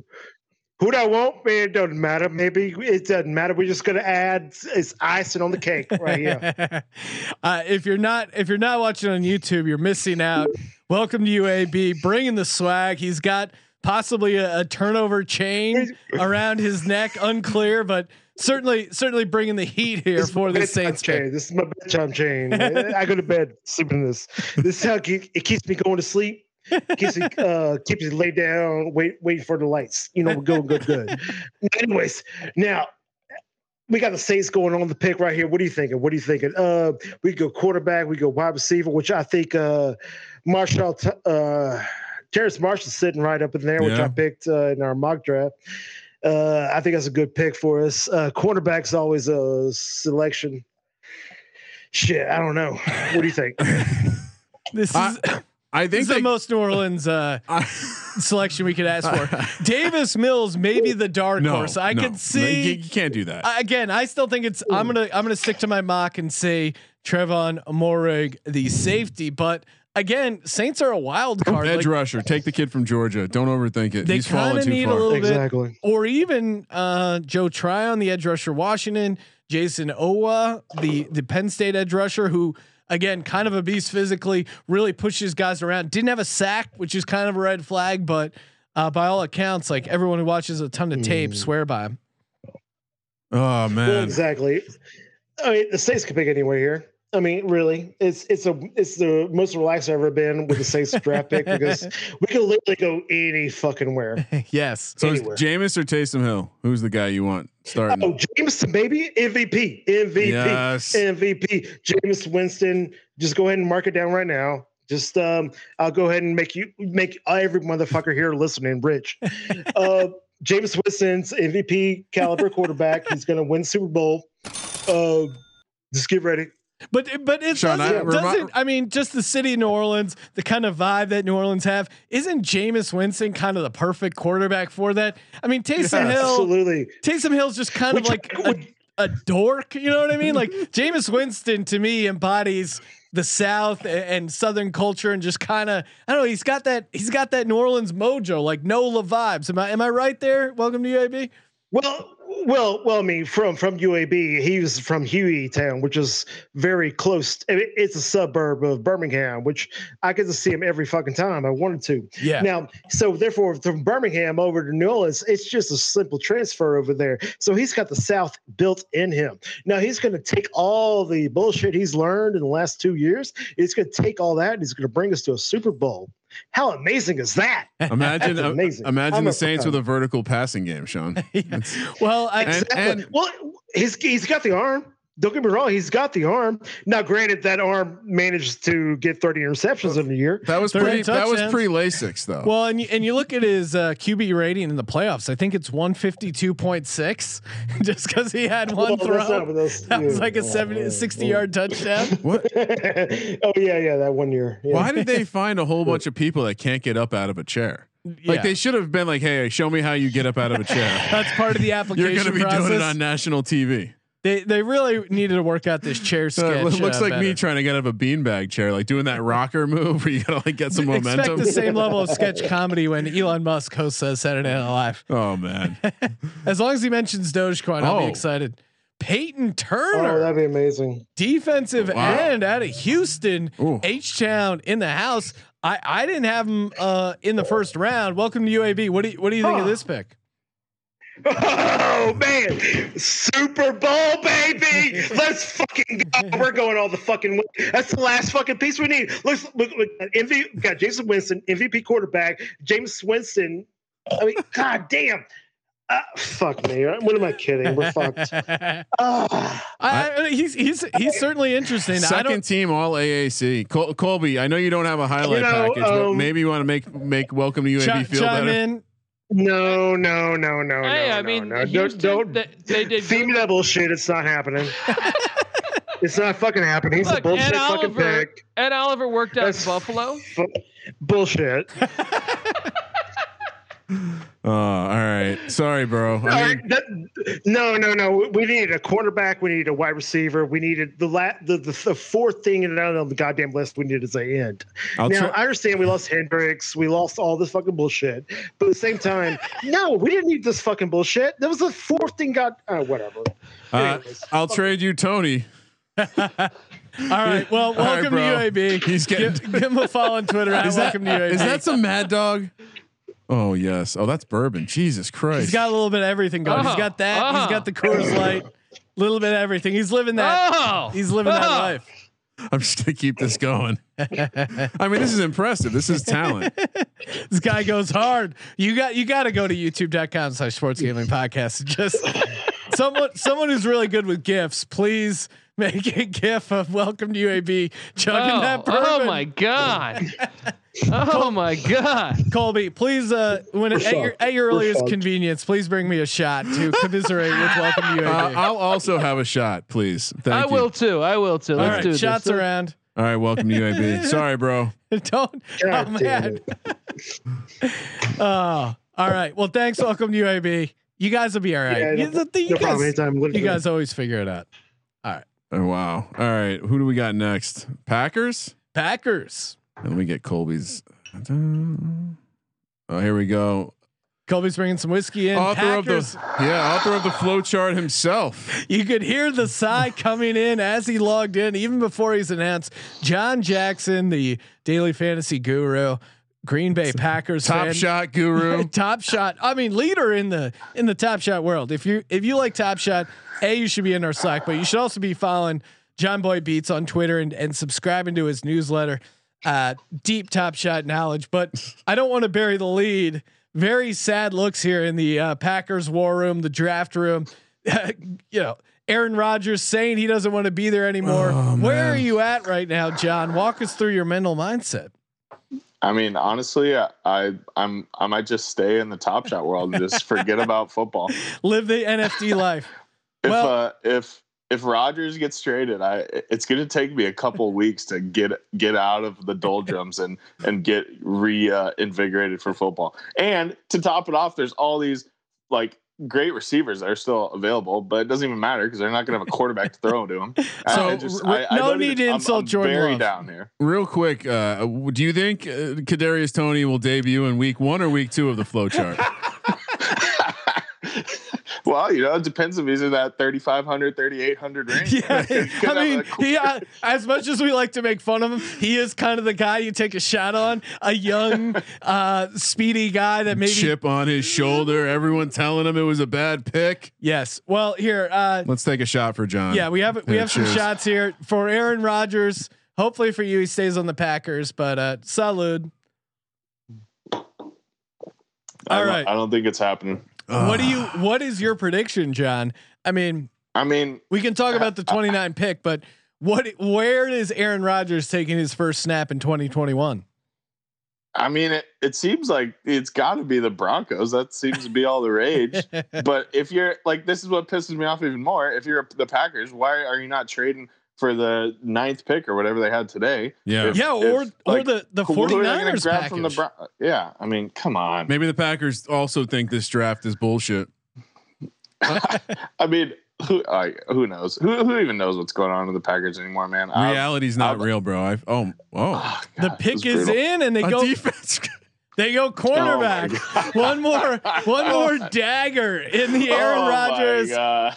do I want? It doesn't matter. Maybe it doesn't matter. We're just going to add it's icing on the cake right here. uh, if you're not if you're not watching on YouTube, you're missing out. Welcome to UAB, bringing the swag. He's got possibly a, a turnover chain around his neck, unclear, but certainly certainly bringing the heat here for the Saints. chain. This is my bedtime chain. I go to bed sleeping in this. This is how it keeps me going to sleep. Keeps me uh, keeps me laid down, wait wait for the lights. You know, we're going good, good. Anyways, now we got the Saints going on the pick right here. What are you thinking? What are you thinking? Uh, we go quarterback, we go wide receiver, which I think uh, Marshall, t- uh, Terrace Marshall's sitting right up in there, which Yeah. I picked uh, in our mock draft. Uh, I think that's a good pick for us. Uh, cornerback's always a selection. Shit, I don't know. What do you think? This is I, I this think is the most New Orleans uh, selection we could ask for. Davis Mills, maybe the dark no, horse. I no, could no, see. you, you can't do that. I- again, I still think it's. I'm gonna I'm gonna stick to my mock and say Trevon Moehrig, the safety. But again, Saints are a wild card. Edge Like, rusher, take the kid from Georgia. Don't overthink it. they He's kind falling too need far. a little Exactly. bit, or even uh, Joe Tryon, the edge rusher, Washington, Jayson Oweh, the the Penn State edge rusher, who again kind of a beast physically, really pushes guys around. Didn't have a sack, which is kind of a red flag, but uh, by all accounts, like everyone who watches a ton of tape, Hmm. swear by him. Oh Well, man. exactly. I mean, the Saints could pick anywhere here. I mean, really, it's it's a it's the most relaxed I've ever been with the Saints draft pick because we can literally go any fucking where. yes. So Anywhere. Jameis or Taysom Hill? Who's the guy you want starting? Oh, Jameson, baby, MVP, MVP, Yes. MVP. Jameis Winston. Just go ahead and mark it down right now. Just um, I'll go ahead and make you make every motherfucker here listening rich. Uh, Jameis Winston's MVP caliber quarterback. He's going to win Super Bowl. Uh, just get ready. But but it Sean, doesn't, remi- doesn't I mean just the city of New Orleans, the kind of vibe that New Orleans have, isn't Jameis Winston kind of the perfect quarterback for that? I mean Taysom Hill Absolutely. Taysom Hill's just kind of Which- like a, a dork, you know what I mean? Like Jameis Winston to me embodies the South a- and Southern culture and just kind of I don't know, he's got that he's got that New Orleans mojo, like Nola vibes. Am I am I right there? Welcome to UAB. Well, well, well. I mean, from from UAB, he was from Hueytown, which is very close. It's a suburb of Birmingham, which I get to see him every fucking time I wanted to. Yeah. Now, so therefore, from Birmingham over to New Orleans, it's just a simple transfer over there. So he's got the South built in him. Now he's going to take all the bullshit he's learned in the last two years. He's going to take all that and he's going to bring us to a Super Bowl. How amazing is that? Imagine, That's uh, amazing. imagine I'm the Saints fan. with a vertical passing game, Sean. Well, I, And- Exactly. and- well, he's he's got the arm. Don't get me wrong, he's got the arm. Now, granted, that arm managed to get 30 interceptions in a year. That was pretty. That was touchdowns. pre Lasix though. Well, and you, and you look at his uh, QB rating in the playoffs. I think it's one fifty two point six, just because he had one Well, throw. not what that was yeah, like a 70, 60 yard touchdown. what? oh yeah, yeah, that one year. Yeah. Why did they find a whole bunch of people that can't get up out of a chair? Like Yeah. they should have been like, "Hey, show me how you get up out of a chair." That's part of the application. You're going to be process. doing it on national TV. They they really needed to work out this chair Uh, sketch. it looks uh, like me trying to get out of a beanbag chair, like doing that rocker move where you gotta like get some momentum. Expect momentum. the same level of sketch comedy when Elon Musk hosts uh, Saturday Night Live. Oh man, As long as he mentions Dogecoin, I'll be Oh. excited. Peyton Oh, Turner, that'd be amazing. defensive Wow. end out of Houston, H Town in the house. I, I didn't have him uh, in the first round. Welcome to UAB. What do you what do you think of this pick? Oh man, Super Bowl baby! Let's fucking go. We're going all the fucking way. That's the last fucking piece we need. Let's look. look MV, we got Jason Winston, MVP quarterback. James Winston. I mean, god damn. Uh, fuck me. What am I kidding? We're fucked. Ah. I, I, he's he's he's certainly interesting. I second don't. team All AAC. Col- Colby, I know you don't have a highlight You know, package, but um, maybe you want to make make Welcome to UAB Chi- feel chime better. in. No, no, no, no, no. Hey, no. I mean, no. Houston, don't, don't they, they did feed me good. that bullshit. It's not happening. it's not fucking happening. He's a bullshit Ed fucking Oliver, pick. Ed Oliver worked out in Buffalo. Fu- bullshit. Oh, all right. Sorry, bro. All I mean, that- no, no, no. We needed a quarterback. We needed a wide receiver. We needed the la- the, the, the fourth thing in on the goddamn list. We needed is a end. I'll now try- I understand we lost Hendricks. We lost all this fucking bullshit. But at the same time, no, we didn't need this fucking bullshit. That was the fourth thing. Got uh, whatever. uh, I'll trade you Toney. All right. Well, welcome bro. to UAB. He's getting- give, give him a follow on Twitter. At Is that, welcome to UAB. is that some Mad Dog? Oh yes. Oh, that's bourbon. Jesus Christ. He's got a little bit of everything going. He's got that. He's uh-huh. got the Coors Light. Little bit of everything. He's living that. Oh, He's living that oh. life. I'm just gonna keep this going. I mean, this is impressive. This is talent. This guy goes hard. You got you got to go to youtube.com slash sports gambling podcast. Just someone someone who's really good with gifs. Please make a gif of welcome to UAB chugging Oh, that bourbon. oh my god! Oh my god! Colby, please, uh, when We're at your, at your earliest fucked. convenience, please bring me a shot to commiserate with welcome to Uh, UAB. I'll also have a shot, please. Thank I you. will too. I will too. All Let's right, do shots this. around. All right, welcome to UAB. Sorry, bro. Don't. God oh damn man. Oh, all right. Well, thanks. Welcome to UAB. You guys will be all right. Yeah, you, no- the- you no problem. guys, Anytime. you guys always figure it out. All right. Oh wow. All right, who do we got next? Packers. Packers. And let me get Colby's. Oh, here we go. Colby's bringing some whiskey in. Author Packers. of the yeah, author of the flow chart himself. You could hear the sigh coming in as he logged in, even before he's announced. John Jackson, the daily fantasy guru, Green Bay Packers Top fan. shot guru. top shot. I mean, leader in the in the top shot world. If you if you like top shot, a you should be in our Slack, but you should also be following John Boy Beats on Twitter and and subscribing to his newsletter. Uh, deep top shot knowledge, but I don't want to bury the lead. Very sad looks here in the uh, Packers war room, the draft room. you know, Aaron Rodgers saying he doesn't want to be there anymore. Oh, Where are you at right now, John? Walk us through your mental mindset. I mean, honestly, I, I I'm I might just stay in the Top Shot world and just forget about football. Live the NFT life. If Well- uh, if if Rodgers gets traded, I it's going to take me a couple weeks to get get out of the doldrums and and get reinvigorated uh, for football. And to top it off, there's all these like great receivers that are still available, but it doesn't even matter because they're not going to have a quarterback to throw to them. So, I just, r- I, I no don't need even- to I'm- insult I'm Jordan Love. down here. Real quick, uh, do you think uh, Kadarius Toney will debut in week one or week two of the flow chart? Well, you know, it depends if he's in that 3,500, 3,800 range. Yeah, I mean, a- he, uh, as much as we like to make fun of him, he is kind of the guy you take a shot on. A young, uh, speedy guy that maybe. Chip on his shoulder. Everyone telling him it was a bad pick. Yes. Well, here, uh, Let's take a shot for John. yeah, we have we Yeah, have some shots here for Aaron Rodgers. Hopefully for you, he stays on the Packers. But uh, salud. I All don't- right. I don't think it's happening. What do you? What is your prediction, John? I mean, I mean, we can talk about the 29 pick, but what? Where is Aaron Rodgers taking his first snap in 2021? I mean, it, it seems like it's got to be the Broncos. That seems to be all the rage. but if you're like, this is what pisses me off even more. If you're the Packers, why are you not trading for the ninth pick or whatever they had today? Yeah. If- Yeah, or- if, or the- the who are they 49ers grab from the package. Yeah, I mean, come on. Maybe the Packers also think this draft is bullshit. I mean, who I, who knows? Who who even knows what's going on with the Packers anymore, man? I- Reality's not I'm- real, bro. I oh oh. oh the pick is brutal. in, and they A go defense. They go cornerback. one more, one more dagger in the Aaron Oh Rodgers.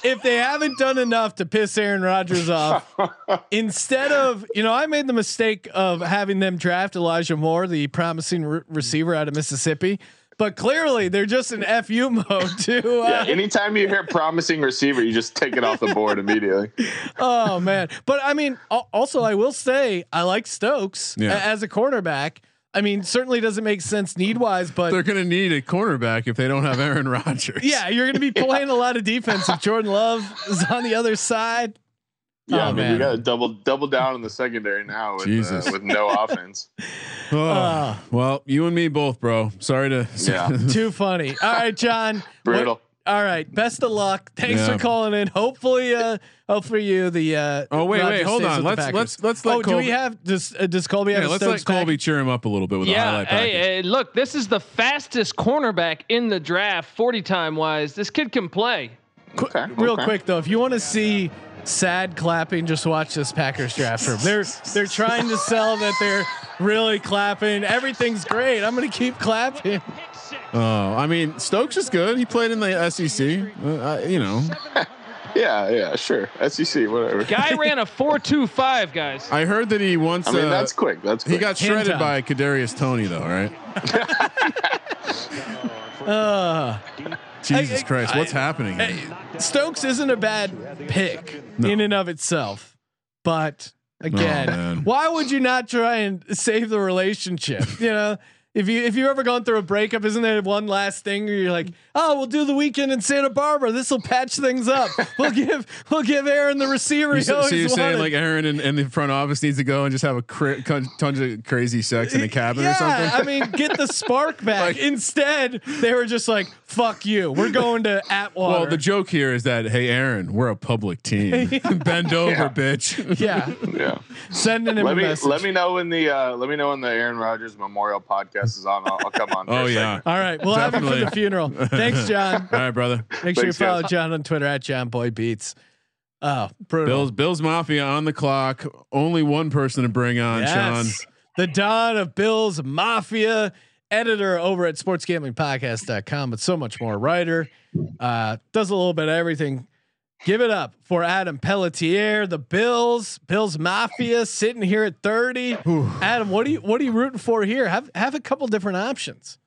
If they haven't done enough to piss Aaron Rodgers off, instead of you know, I made the mistake of having them draft Elijah Moore, the promising re- receiver out of Mississippi. But clearly, they're just in fu mode too. yeah, Uh, anytime you hear promising receiver, you just take it off the board immediately. oh man! But I mean, also I will say I like Stokes Yeah. as a cornerback. I mean, certainly doesn't make sense need wise, but They're gonna need a cornerback if they don't have Aaron Rodgers. Yeah, you're going to be playing a lot of defense if Jordan Love is on the other side. Yeah, Oh, I mean, man. we got to double double down in the secondary now with uh, with no offense. Oh, Ah. well, you and me both, bro. Sorry to. Yeah. Too funny. All right, John. Brutal. What- all right. Best of luck. Thanks Yeah. for calling in. Hopefully, uh, hopefully you the. Uh, Oh, wait, Rodgers wait, hold on. with the Let's- let's- let's let Oh, do we have does uh, does Colby have yeah, a let's Stokes let Colby cheer him up a little bit with a yeah, highlight package. hey, hey, look, this is the fastest cornerback in the draft, 40 time wise. This kid can play. Okay, Real okay. quick though, if you want to see sad clapping, just watch this Packers draft room. They're they're trying to sell that they're really clapping. Everything's great. I'm going to keep clapping. Oh, I mean, Stokes is good. He played in the SEC. Uh, you know, Yeah, yeah, sure. SEC, whatever. Guy ran a 4.25, guys. I heard that he once. I mean, uh, that's quick. That's He got Hand shredded time. by Kadarius Toney, though, right? Uh, Jesus I- Christ, what's I- happening? Hey, Stokes isn't a bad pick in and of itself, but again, Oh, why would you not try and save the relationship? You know, if you if you've ever gone through a breakup, isn't there one last thing where you're like, oh, we'll do the weekend in Santa Barbara. This will patch things up. We'll give we'll give Aaron the receiver. You so, so you're saying like Aaron and, and the front office needs to go and just have a cra- tons of crazy sex in a cabin yeah, or something? I mean, get the spark back. Instead, they were just like, "Fuck you. We're going to Atwater." well, the joke here is that hey, Aaron, we're a public team. Bend over, bitch. yeah, Yeah. sending him Let a me message. let me know in the uh, let me know when the Aaron Rodgers Memorial podcast is on. I'll, I'll come on. for Oh a yeah. segment. All right, we'll have him for the funeral. Thanks, John. All right, brother. Make sure you Thanks, guys. follow John on Twitter at John Boy Beats. Oh, brutal. Bills Bills Mafia on the clock. Only one person to bring on, Sean. The Don of Bills Mafia, editor over at sportsgamblingpodcast.com, but so much more. Writer, uh, does a little bit of everything. Give it up for Adam Pelletier, the Bills, Bills Mafia, sitting here at thirty. Adam, what are you what are you rooting for here? Have have a couple different options.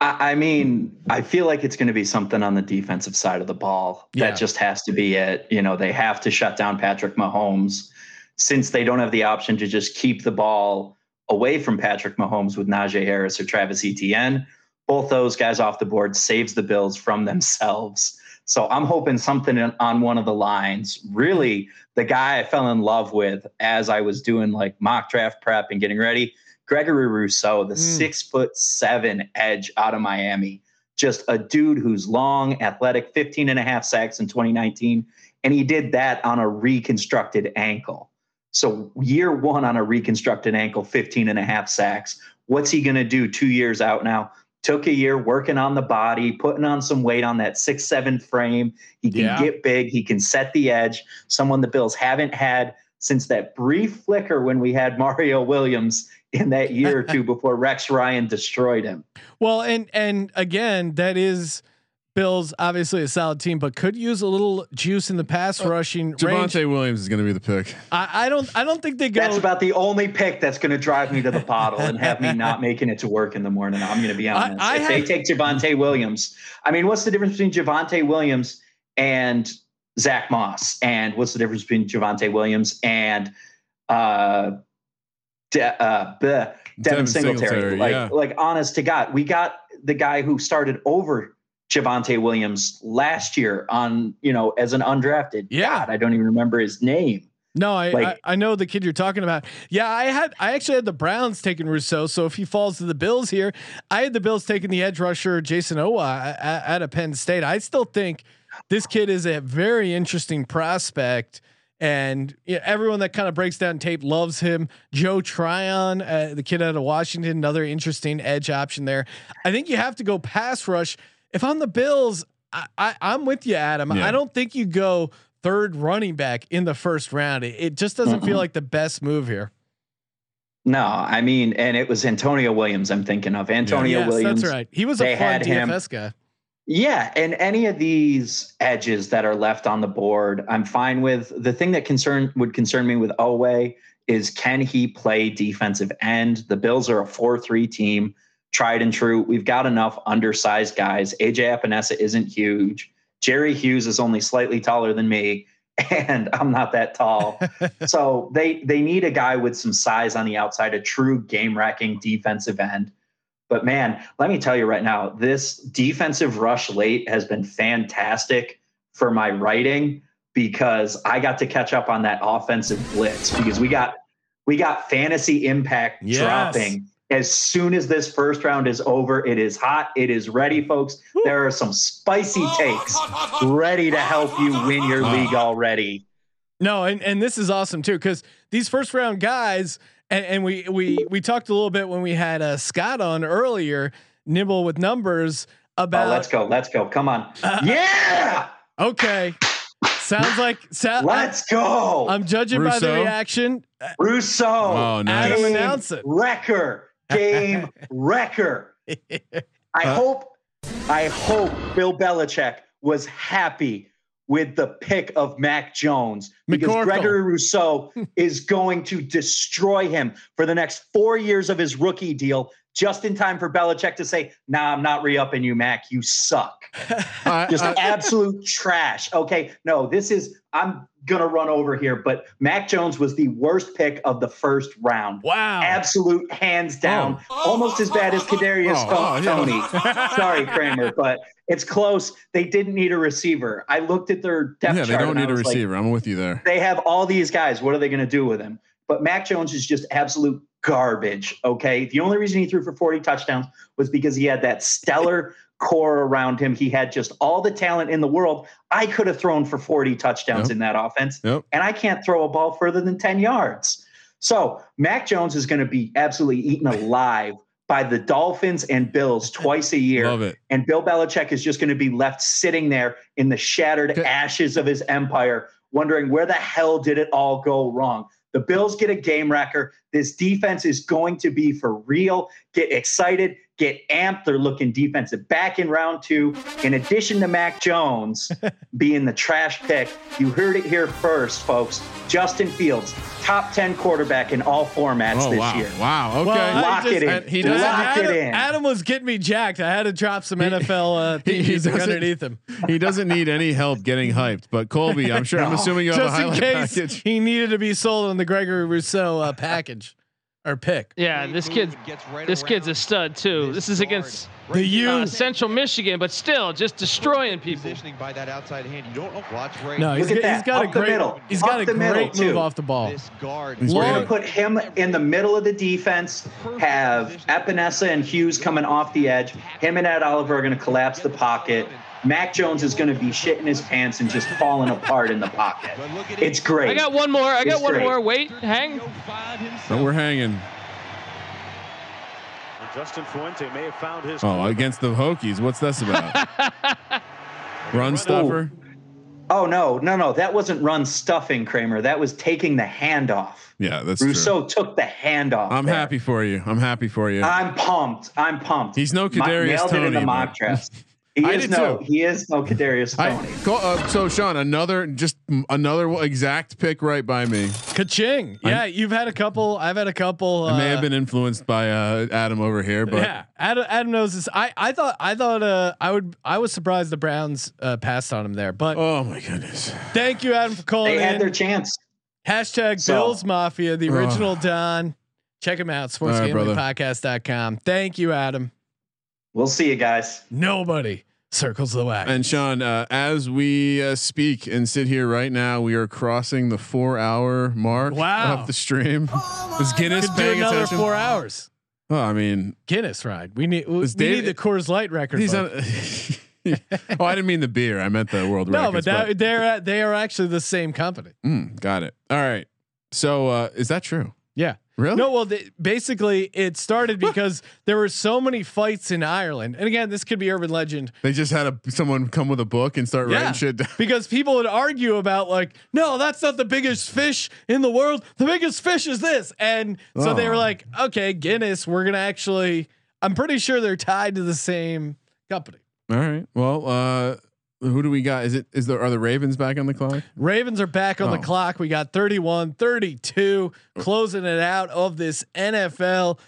I, I mean, I feel like it's going to be something on the defensive side of the ball. Yeah. That just has to be it. You know, they have to shut down Patrick Mahomes since they don't have the option to just keep the ball away from Patrick Mahomes with Najee Harris or Travis Etienne. Both those guys off the board saves the Bills from themselves. So I'm hoping something on one of the lines. Really, the guy I fell in love with as I was doing like mock draft prep and getting ready, Gregory Rousseau, the mm. six foot seven edge out of Miami. Just a dude who's long, athletic, 15 and a half sacks in 2019. And he did that on a reconstructed ankle. So year one on a reconstructed ankle, 15 and a half sacks. What's he going to do two years out now? Took a year working on the body, putting on some weight on that six, seven frame. He can Yeah. get big. He can set the edge. Someone the Bills haven't had since that brief flicker when we had Mario Williams in that year or two before Rex Ryan destroyed him. Well, and and again, that is Bills obviously a solid team, but could use a little juice in the pass rushing range. Javonte Williams is going to be the pick. I, I don't I don't think they go. That's about the only pick that's going to drive me to the bottle and have me not making it to work in the morning. I'm going to be honest. I if they take Javonte Williams, I mean, what's the difference between Javonte Williams and Zack Moss? And what's the difference between Javonte Williams and uh, De- uh, bleh, Devin, Devin Singletary? Singletary, like, yeah. like, honest to God, we got the guy who started over Javonte Williams last year on, you know, as an undrafted. Yeah. God, I don't even remember his name. No, I, Like- I I know the kid you're talking about. Yeah, I had I actually had the Browns taking Rousseau. So if he falls to the Bills here, I had the Bills taking the edge rusher Jayson Oweh at, at a Penn State. I still think this kid is a very interesting prospect. And yeah, everyone that kind of breaks down tape loves him. Joe Tryon, uh, the kid out of Washington, another interesting edge option there. I think you have to go pass rush. If I'm the Bills, I, I, I'm with you, Adam. Yeah. I don't think you go third running back in the first round. It, it just doesn't feel like the best move here. No, I mean, and it was Antonio Williams. I'm thinking of Antonio yes, Williams. that's right. He was a They fun had him. DFS guy. Yeah, and any of these edges that are left on the board, I'm fine with. The thing that concern would concern me with Oweh is can he play defensive end? The Bills are a 4-3 team, tried and true. We've got enough undersized guys. AJ Epenesa isn't huge. Jerry Hughes is only slightly taller than me, and I'm not that tall. so they they need a guy with some size on the outside, a true game wrecking defensive end. But man, let me tell you right now, this defensive rush late has been fantastic for my writing because I got to catch up on that offensive blitz because we got we got fantasy impact Yes. dropping as soon as this first round is over. It is hot. It is ready, folks. There are some spicy takes ready to help you win your league already. No, and, and this is awesome too because these first round guys, and, and we we we talked a little bit when we had uh, Scott on earlier, nibble with numbers about. Oh, let's go. Let's go. Come on. Uh, yeah. Okay. Sounds like sound, Let's go. I'm judging by the reaction. Rousseau. Oh, nice. Adam Game announce it. Wrecker. Game wrecker. I hope I hope Bill Belichick was happy with the pick of Mac Jones because McCorkle. Gregory Rousseau is going to destroy him for the next four years of his rookie deal, just in time for Belichick to say, "Nah, I'm not re-upping you, Mac. You suck." I- just I- absolute trash. Okay, no, this is I'm gonna run over here, but Mac Jones was the worst pick of the first round. Wow. Absolute hands oh. down, almost as bad as oh. Kadarius Oh, oh, Toney. yeah. Sorry, Kramer, but it's close. They didn't need a receiver. I looked at their depth yeah, they don't need a was like, receiver. I'm with you there. they have all these guys. What are they going to do with them? But Mac Jones is just absolute garbage. Okay. The only reason he threw for 40 touchdowns was because he had that stellar core around him. He had just all the talent in the world. I could have thrown for 40 touchdowns Yep. in that offense, Yep. and I can't throw a ball further than 10 yards. So Mac Jones is going to be absolutely eaten alive by the Dolphins and Bills twice a year. And Bill Belichick is just going to be left sitting there in the shattered Okay. ashes of his empire, wondering where the hell did it all go wrong. The Bills get a game wrecker. This defense is going to be for real. Get excited. Get amped. They're looking defensive back in round two. In addition to Mac Jones being the trash pick, you heard it here first, folks. Justin Fields, top 10 quarterback in all formats Oh this wow! year. Wow. Okay. Well, Lock just- it in. And he doesn't- Lock Adam, it in. Adam was getting me jacked. I had to drop some NFL uh, He- he underneath him, He doesn't need any help getting hyped. But Colby, I'm sure. I'm assuming you have a just in highlight case package. he needed to be sold on the Gregory Rousseau uh, package or pick. Yeah, this kid, this kid's a stud too. This is against The U. uh, Central Michigan, but still just destroying people. Positioning by that outside hand. You don't. Watch Ray. No, he's, Look at got- that. he's got a Up the great middle. he's Up got a the middle, great move too. off the ball. This guard. We're going to put him in the middle of the defense, have Epenesa and Hughes coming off the edge. Him and Ed Oliver are going to collapse the pocket. Mac Jones is going to be shitting his pants and just falling apart in the pocket. It's great. I got one more. I got It's one great. more. Wait, hang. No, we're hanging. Justin Fuente may have found his. Oh, against the Hokies. What's this about? Run stuffer. Oh, no, no, no. That wasn't run stuffing, Kramer. That was taking the handoff. Yeah, that's true. Rousseau took the handoff. I'm there. happy for you. I'm happy for you. I'm pumped. I'm pumped. He's no Ma- Kadarius nailed it in the mock draft. He I is did no. too. He is no Kadarius I, Toney. go- uh, so Sean, another just another exact pick right by me. Ka-ching! Yeah, you've had a couple. I've had a couple. I may uh, have been influenced by uh, Adam over here, but yeah, Adam, Adam knows this. I, I thought I thought uh, I would I was surprised the Browns uh, passed on him there, but oh my goodness! thank you, Adam, for calling They had in. their chance. Hashtag So- Bills Mafia, the Oh. original Don. Check him out, All right, brother. sportsgamblingpodcast.com. Thank you, Adam. We'll see you guys. Nobody circles the wagon. And Sean, uh, as we uh, speak and sit here right now, we are crossing the four-hour mark Wow. of the stream. Is Guinness Could do paying another attention? four hours. Oh, I mean, Guinness ride. We need we, Is we need the Coors Light record. he's on. oh, I didn't mean the beer. I meant the world record. no, but records. that, they're at, they are actually the same company. Mm, got it. All right. So uh, is that true? Yeah. Really? No, well, they, basically, it started because there were so many fights in Ireland, and again, this could be urban legend. They just had a someone come with a book and start Yeah, writing shit down. because people would argue about like, no, that's not the biggest fish in the world. The biggest fish is this, and so they were Oh. like, okay, Guinness, we're gonna actually. I'm pretty sure they're tied to the same company. All right. Well, uh, who do we got? Is it is there are the Ravens back on the clock? Ravens are back on the Oh. clock. We got 31 32, closing it out of this NFL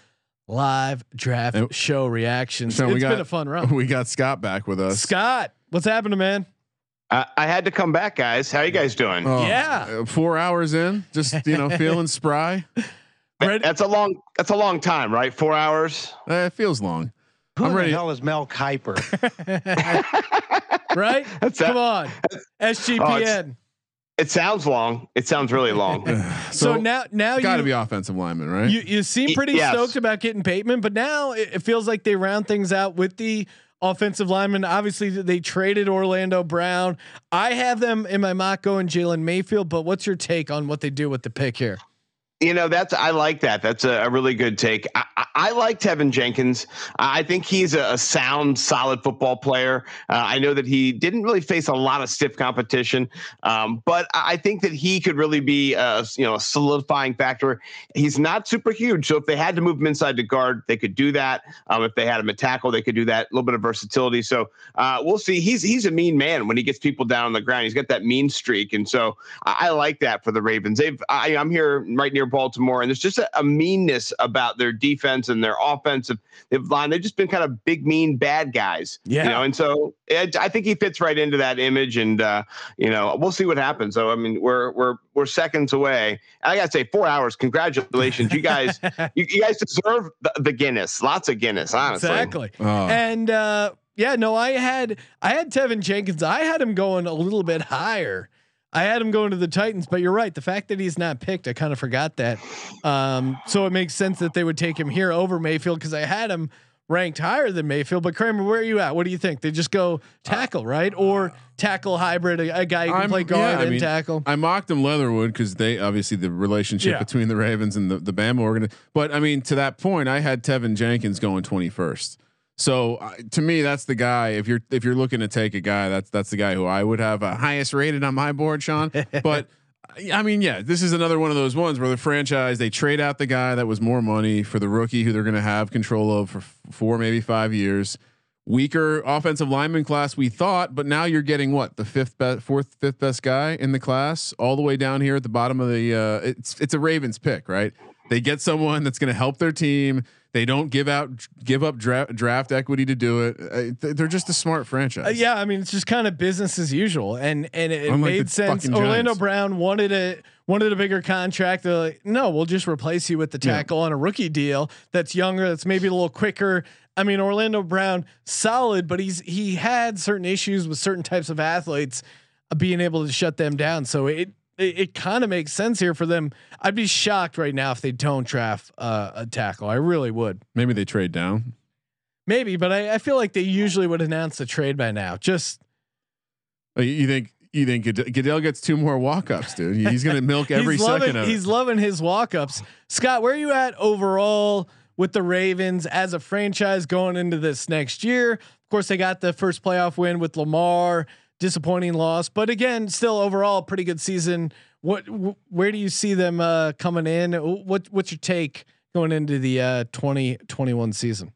live draft And- show reactions. So It's we got, been a fun run. We got Scott back with us. Scott, what's happening, man? I, I had to come back, guys. How you guys doing? Oh, Yeah. uh, four hours in, just you know, feeling spry. That- That's a long. That's a long time, right? Four hours. Uh, it feels long. Who I'm the ready. hell is Mel Kiper? Right? That's Come that- on. SGPN. Oh, it sounds long. It sounds really long. so, now now you got to be offensive lineman, right? you you seem pretty yes. stoked about getting Bateman, but now it, it feels like they round things out with the offensive lineman. Obviously, they traded Orlando Brown. I have them in my mock going Jalen Mayfield, but what's your take on what they do with the pick here? You know, that's I like that. That's a, a really good take. I, I, like Teven Jenkins. I think he's a, sound, solid football player. Uh, I know that he didn't really face a lot of stiff competition, um, but I think that he could really be a you know a solidifying factor. He's not super huge, so if they had to move him inside to guard, they could do that. Um, if they had him at tackle, they could do that. A little bit of versatility. So uh, we'll see. He's he's a mean man when he gets people down on the ground. He's got that mean streak, and so I, I like that for the Ravens. They've I, I'm here right near Baltimore, and there's just a, a meanness about their defense and their offensive they've line. They've just been kind of big, mean, bad guys. Yeah. You know, and so it, I think he fits right into that image, and uh, you know, we'll see what happens. So I mean, we're we're we're seconds away. I gotta say, four hours. Congratulations, you guys. you, you guys deserve the, the Guinness. Lots of Guinness, honestly. Exactly. Oh. And uh, yeah, no, I had I had Teven Jenkins. I had him going a little bit higher. I had him going to the Titans, but you're right. The fact that he's not picked, I kind of forgot that. Um, so it makes sense that they would take him here over Mayfield because I had him ranked higher than Mayfield. But Kramer, where are you at? What do you think? They just go tackle, right? Or tackle hybrid, a, a guy who can I'm- play guard yeah, I and mean, tackle. I mocked him Leatherwood because they obviously the relationship Yeah. between the Ravens and the the Bama organ. But I mean, to that point, I had Teven Jenkins going twenty first. So uh, to me, that's the guy. If you're if you're looking to take a guy, that's that's the guy who I would have uh, highest rated on my board, Sean. but I mean, yeah, this is another one of those ones where the franchise they trade out the guy that was more money for the rookie who they're going to have control of for four, maybe five years. Weaker offensive lineman class, we thought, but now you're getting what the fifth best, fourth, fifth best guy in the class, all the way down here at the bottom of the. Uh, it's it's a Ravens pick, right? They get someone that's going to help their team. They don't give out give up draft, draft equity to do it. Uh, they're just a smart franchise. Uh, yeah, I mean it's just kind of business as usual, and and it, made sense. Orlando Giants. Brown wanted a wanted a bigger contract. They're like, no, we'll just replace you with the Yeah. tackle on a rookie deal that's younger, that's maybe a little quicker. I mean, Orlando Brown solid, but he's he had certain issues with certain types of athletes uh, being able to shut them down. So it it, it kind of makes sense here for them. I'd be shocked right now if they don't draft uh, a tackle. I really would. Maybe they trade down. Maybe, but I, I feel like they usually would announce the trade by now. Just Uh, you think you think Goodell, gets two more walk ups, dude? He's going to milk every he's loving, second of He's it. loving his walk ups. Scott, where are you at overall with the Ravens as a franchise going into this next year? Of course, they got the first playoff win with Lamar. Disappointing loss, but again, still overall pretty good season. What, wh- where do you see them uh, coming in? What, what's your take going into the uh, 2021 season?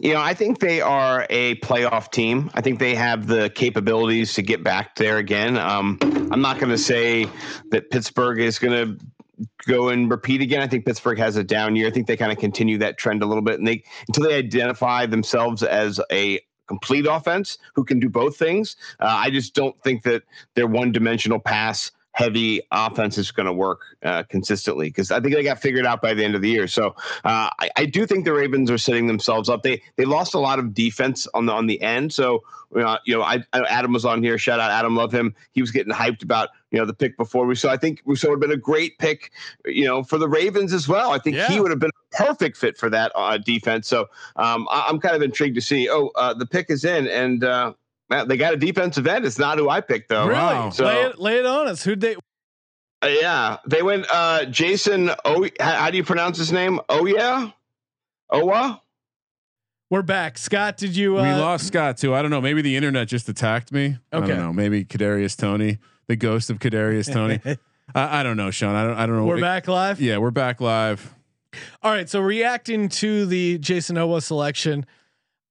You know, I think they are a playoff team. I think they have the capabilities to get back there again. Um, I'm not going to say that Pittsburgh is going to go and repeat again. I think Pittsburgh has a down year. I think they kind of continue that trend a little bit, and they until they identify themselves as a complete offense who can do both things. Uh, I just don't think that their one-dimensional pass heavy offense is going to work uh, consistently because I think they got figured out by the end of the year. So uh, I, I do think the Ravens are setting themselves up. They they lost a lot of defense on the on the end. So uh, you know, I, I Adam was on here. Shout out Adam, love him. He was getting hyped about you know the pick before we. So I think Rousseau would have been a great pick, you know, for the Ravens as well. I think he would have been a perfect fit for that uh, defense. So um, I, I'm kind of intrigued to see. Oh, uh, the pick is in, and uh, man, they got a defensive end. It's not who I picked though. Really? So lay, it, lay it on us. Who'd they? uh, yeah, they went uh, Jayson. Oh, how, how do you pronounce his name? Oh yeah, Oweh. We're back. Scott, did you? Uh, we lost Scott too. I don't know. Maybe the internet just attacked me. I Okay. don't know. Maybe Kadarius Toney, the ghost of Kadarius Toney. I, I don't know, Sean. I don't. I don't know. We're back live. Yeah, we're back live. All right, so reacting to the Jayson Oweh selection,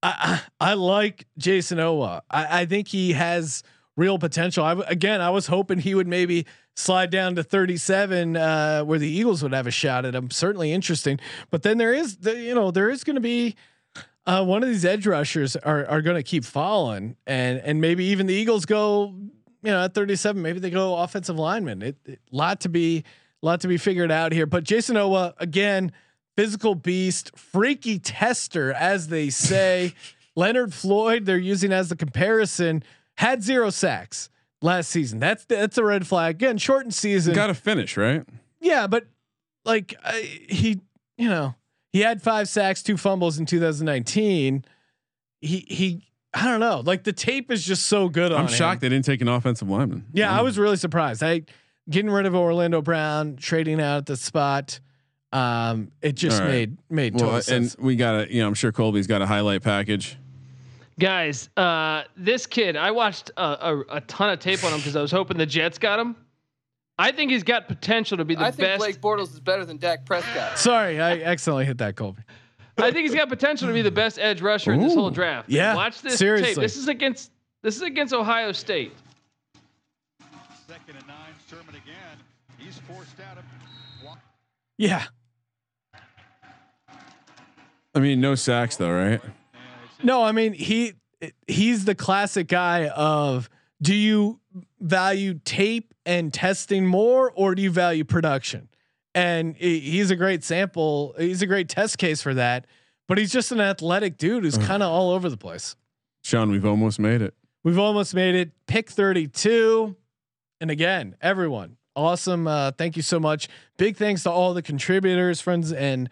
I I, I like Jayson Oweh. I, I think he has real potential. I again, I was hoping he would maybe slide down to 37, uh, where the Eagles would have a shot at him. Certainly interesting, but then there is the you know there is going to be. Uh, one of these edge rushers are are going to keep falling, and and maybe even the Eagles go, you know, at 37, maybe they go offensive lineman. It, it lot to be lot to be figured out here. But Jayson Oweh again, physical beast, freaky tester, as they say. Leonard Floyd, they're using as the comparison, had zero sacks last season. That's that's a red flag. Again, shortened season. Got to finish right. Yeah, but like I, he, you know, he had five sacks, two fumbles in 2019. He he, I don't know. Like the tape is just so good on I'm him. shocked they didn't take an offensive lineman. Yeah, I was really surprised. I getting rid of Orlando Brown, trading out at the spot. Um, it just All right. made made Well, total and sense. we got to, you know, I'm sure Colby's got a highlight package. Guys, uh, this kid, I watched a, a, a ton of tape on him because I was hoping the Jets got him. I think he's got potential to be the I think best. Blake Bortles is better than Dak Prescott. Sorry, I accidentally hit that Colby. I think he's got potential to be the best edge rusher in this whole draft. yeah, watch this tape. This is against this is against Ohio State. Second and nine, Sermon again. He's forced out of. Yeah. I mean, no sacks though, right? No, I mean he he's the classic guy of do you value tape and testing more or do you value production? And he's a great sample. He's a great test case for that. But he's just an athletic dude who's kind of all over the place. Sean, we've almost made it. We've almost made it. Pick 32. And again, everyone, awesome. Uh, thank you so much. Big thanks to all the contributors, friends, and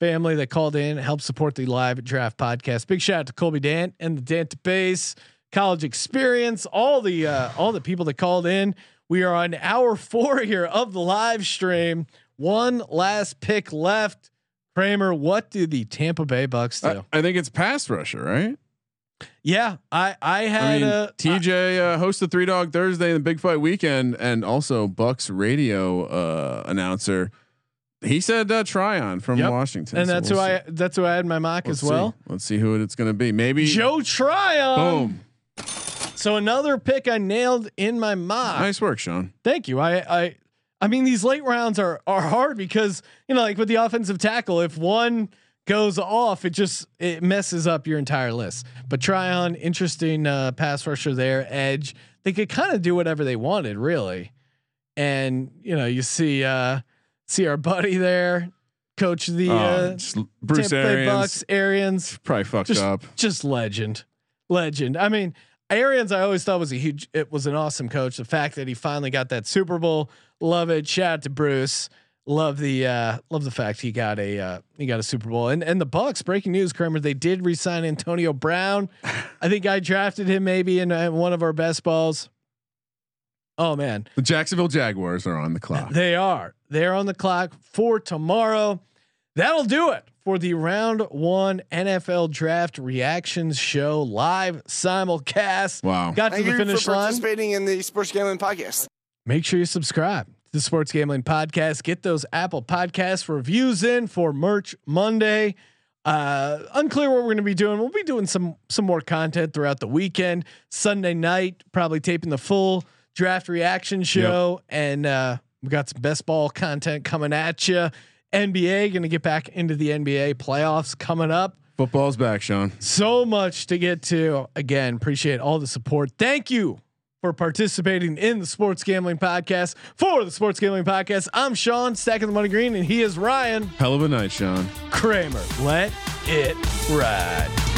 family that called in, helped support the live draft podcast. Big shout out to Colby Dant and the Dant Base College Experience, all the uh, all the people that called in. We are on hour four here of the live stream. One last pick left. Kramer, what do the Tampa Bay Bucks do? I, I think it's pass rusher, right? Yeah, I I I had mean, a TJ uh, the Three Dog Thursday in the Big Fight Weekend, and also Bucks radio uh, announcer. He said uh, Tryon from Yep. Washington, and so that's we'll who see. I that's who I had in my mock Let's as well. See. Let's see who it's going to be. Maybe Joe Tryon. Boom. So another pick I nailed in my mock. Nice work, Sean. Thank you. I I I mean these late rounds are are hard because you know like with the offensive tackle, if one goes off, it just it messes up your entire list. But Tryon, interesting uh, pass rusher there, edge. They could kind of do whatever they wanted, really. And you know, you see uh see our buddy there, coach of the Oh, uh, Bruce Tampa Arians. Bucks, Arians Probably fucked just, up. Just legend, legend. I mean, Arians, I always thought was a huge. It was an awesome coach. The fact that he finally got that Super Bowl, love it. Shout out to Bruce. Love the uh, love the fact he got a uh, he got a Super Bowl and and the Bucks. Breaking news, Kramer. They did resign Antonio Brown. I think I drafted him maybe in uh, one of our best balls. Oh man, The Jacksonville Jaguars are on the clock. they are. They're on the clock for tomorrow. That'll do it for the round one NFL draft reactions show live simulcast. Wow. Got to Thank the you finish for line. participating in the Sports Gambling Podcast. Make sure you subscribe to the Sports Gambling Podcast. Get those Apple Podcast reviews in for Merch Monday. Uh, unclear what we're going to be doing. We'll be doing some some more content throughout the weekend. Sunday night, probably taping the full draft reaction show, and uh, we got some best ball content coming at you. NBA going to get back into the NBA playoffs coming up. Football's back, Sean. So much to get to. Again, appreciate all the support. Thank you for participating in the Sports Gambling Podcast. For the Sports Gambling Podcast, I'm Sean, stacking the money green, and he is Ryan Hell of a night, Sean. Kramer. Let it ride.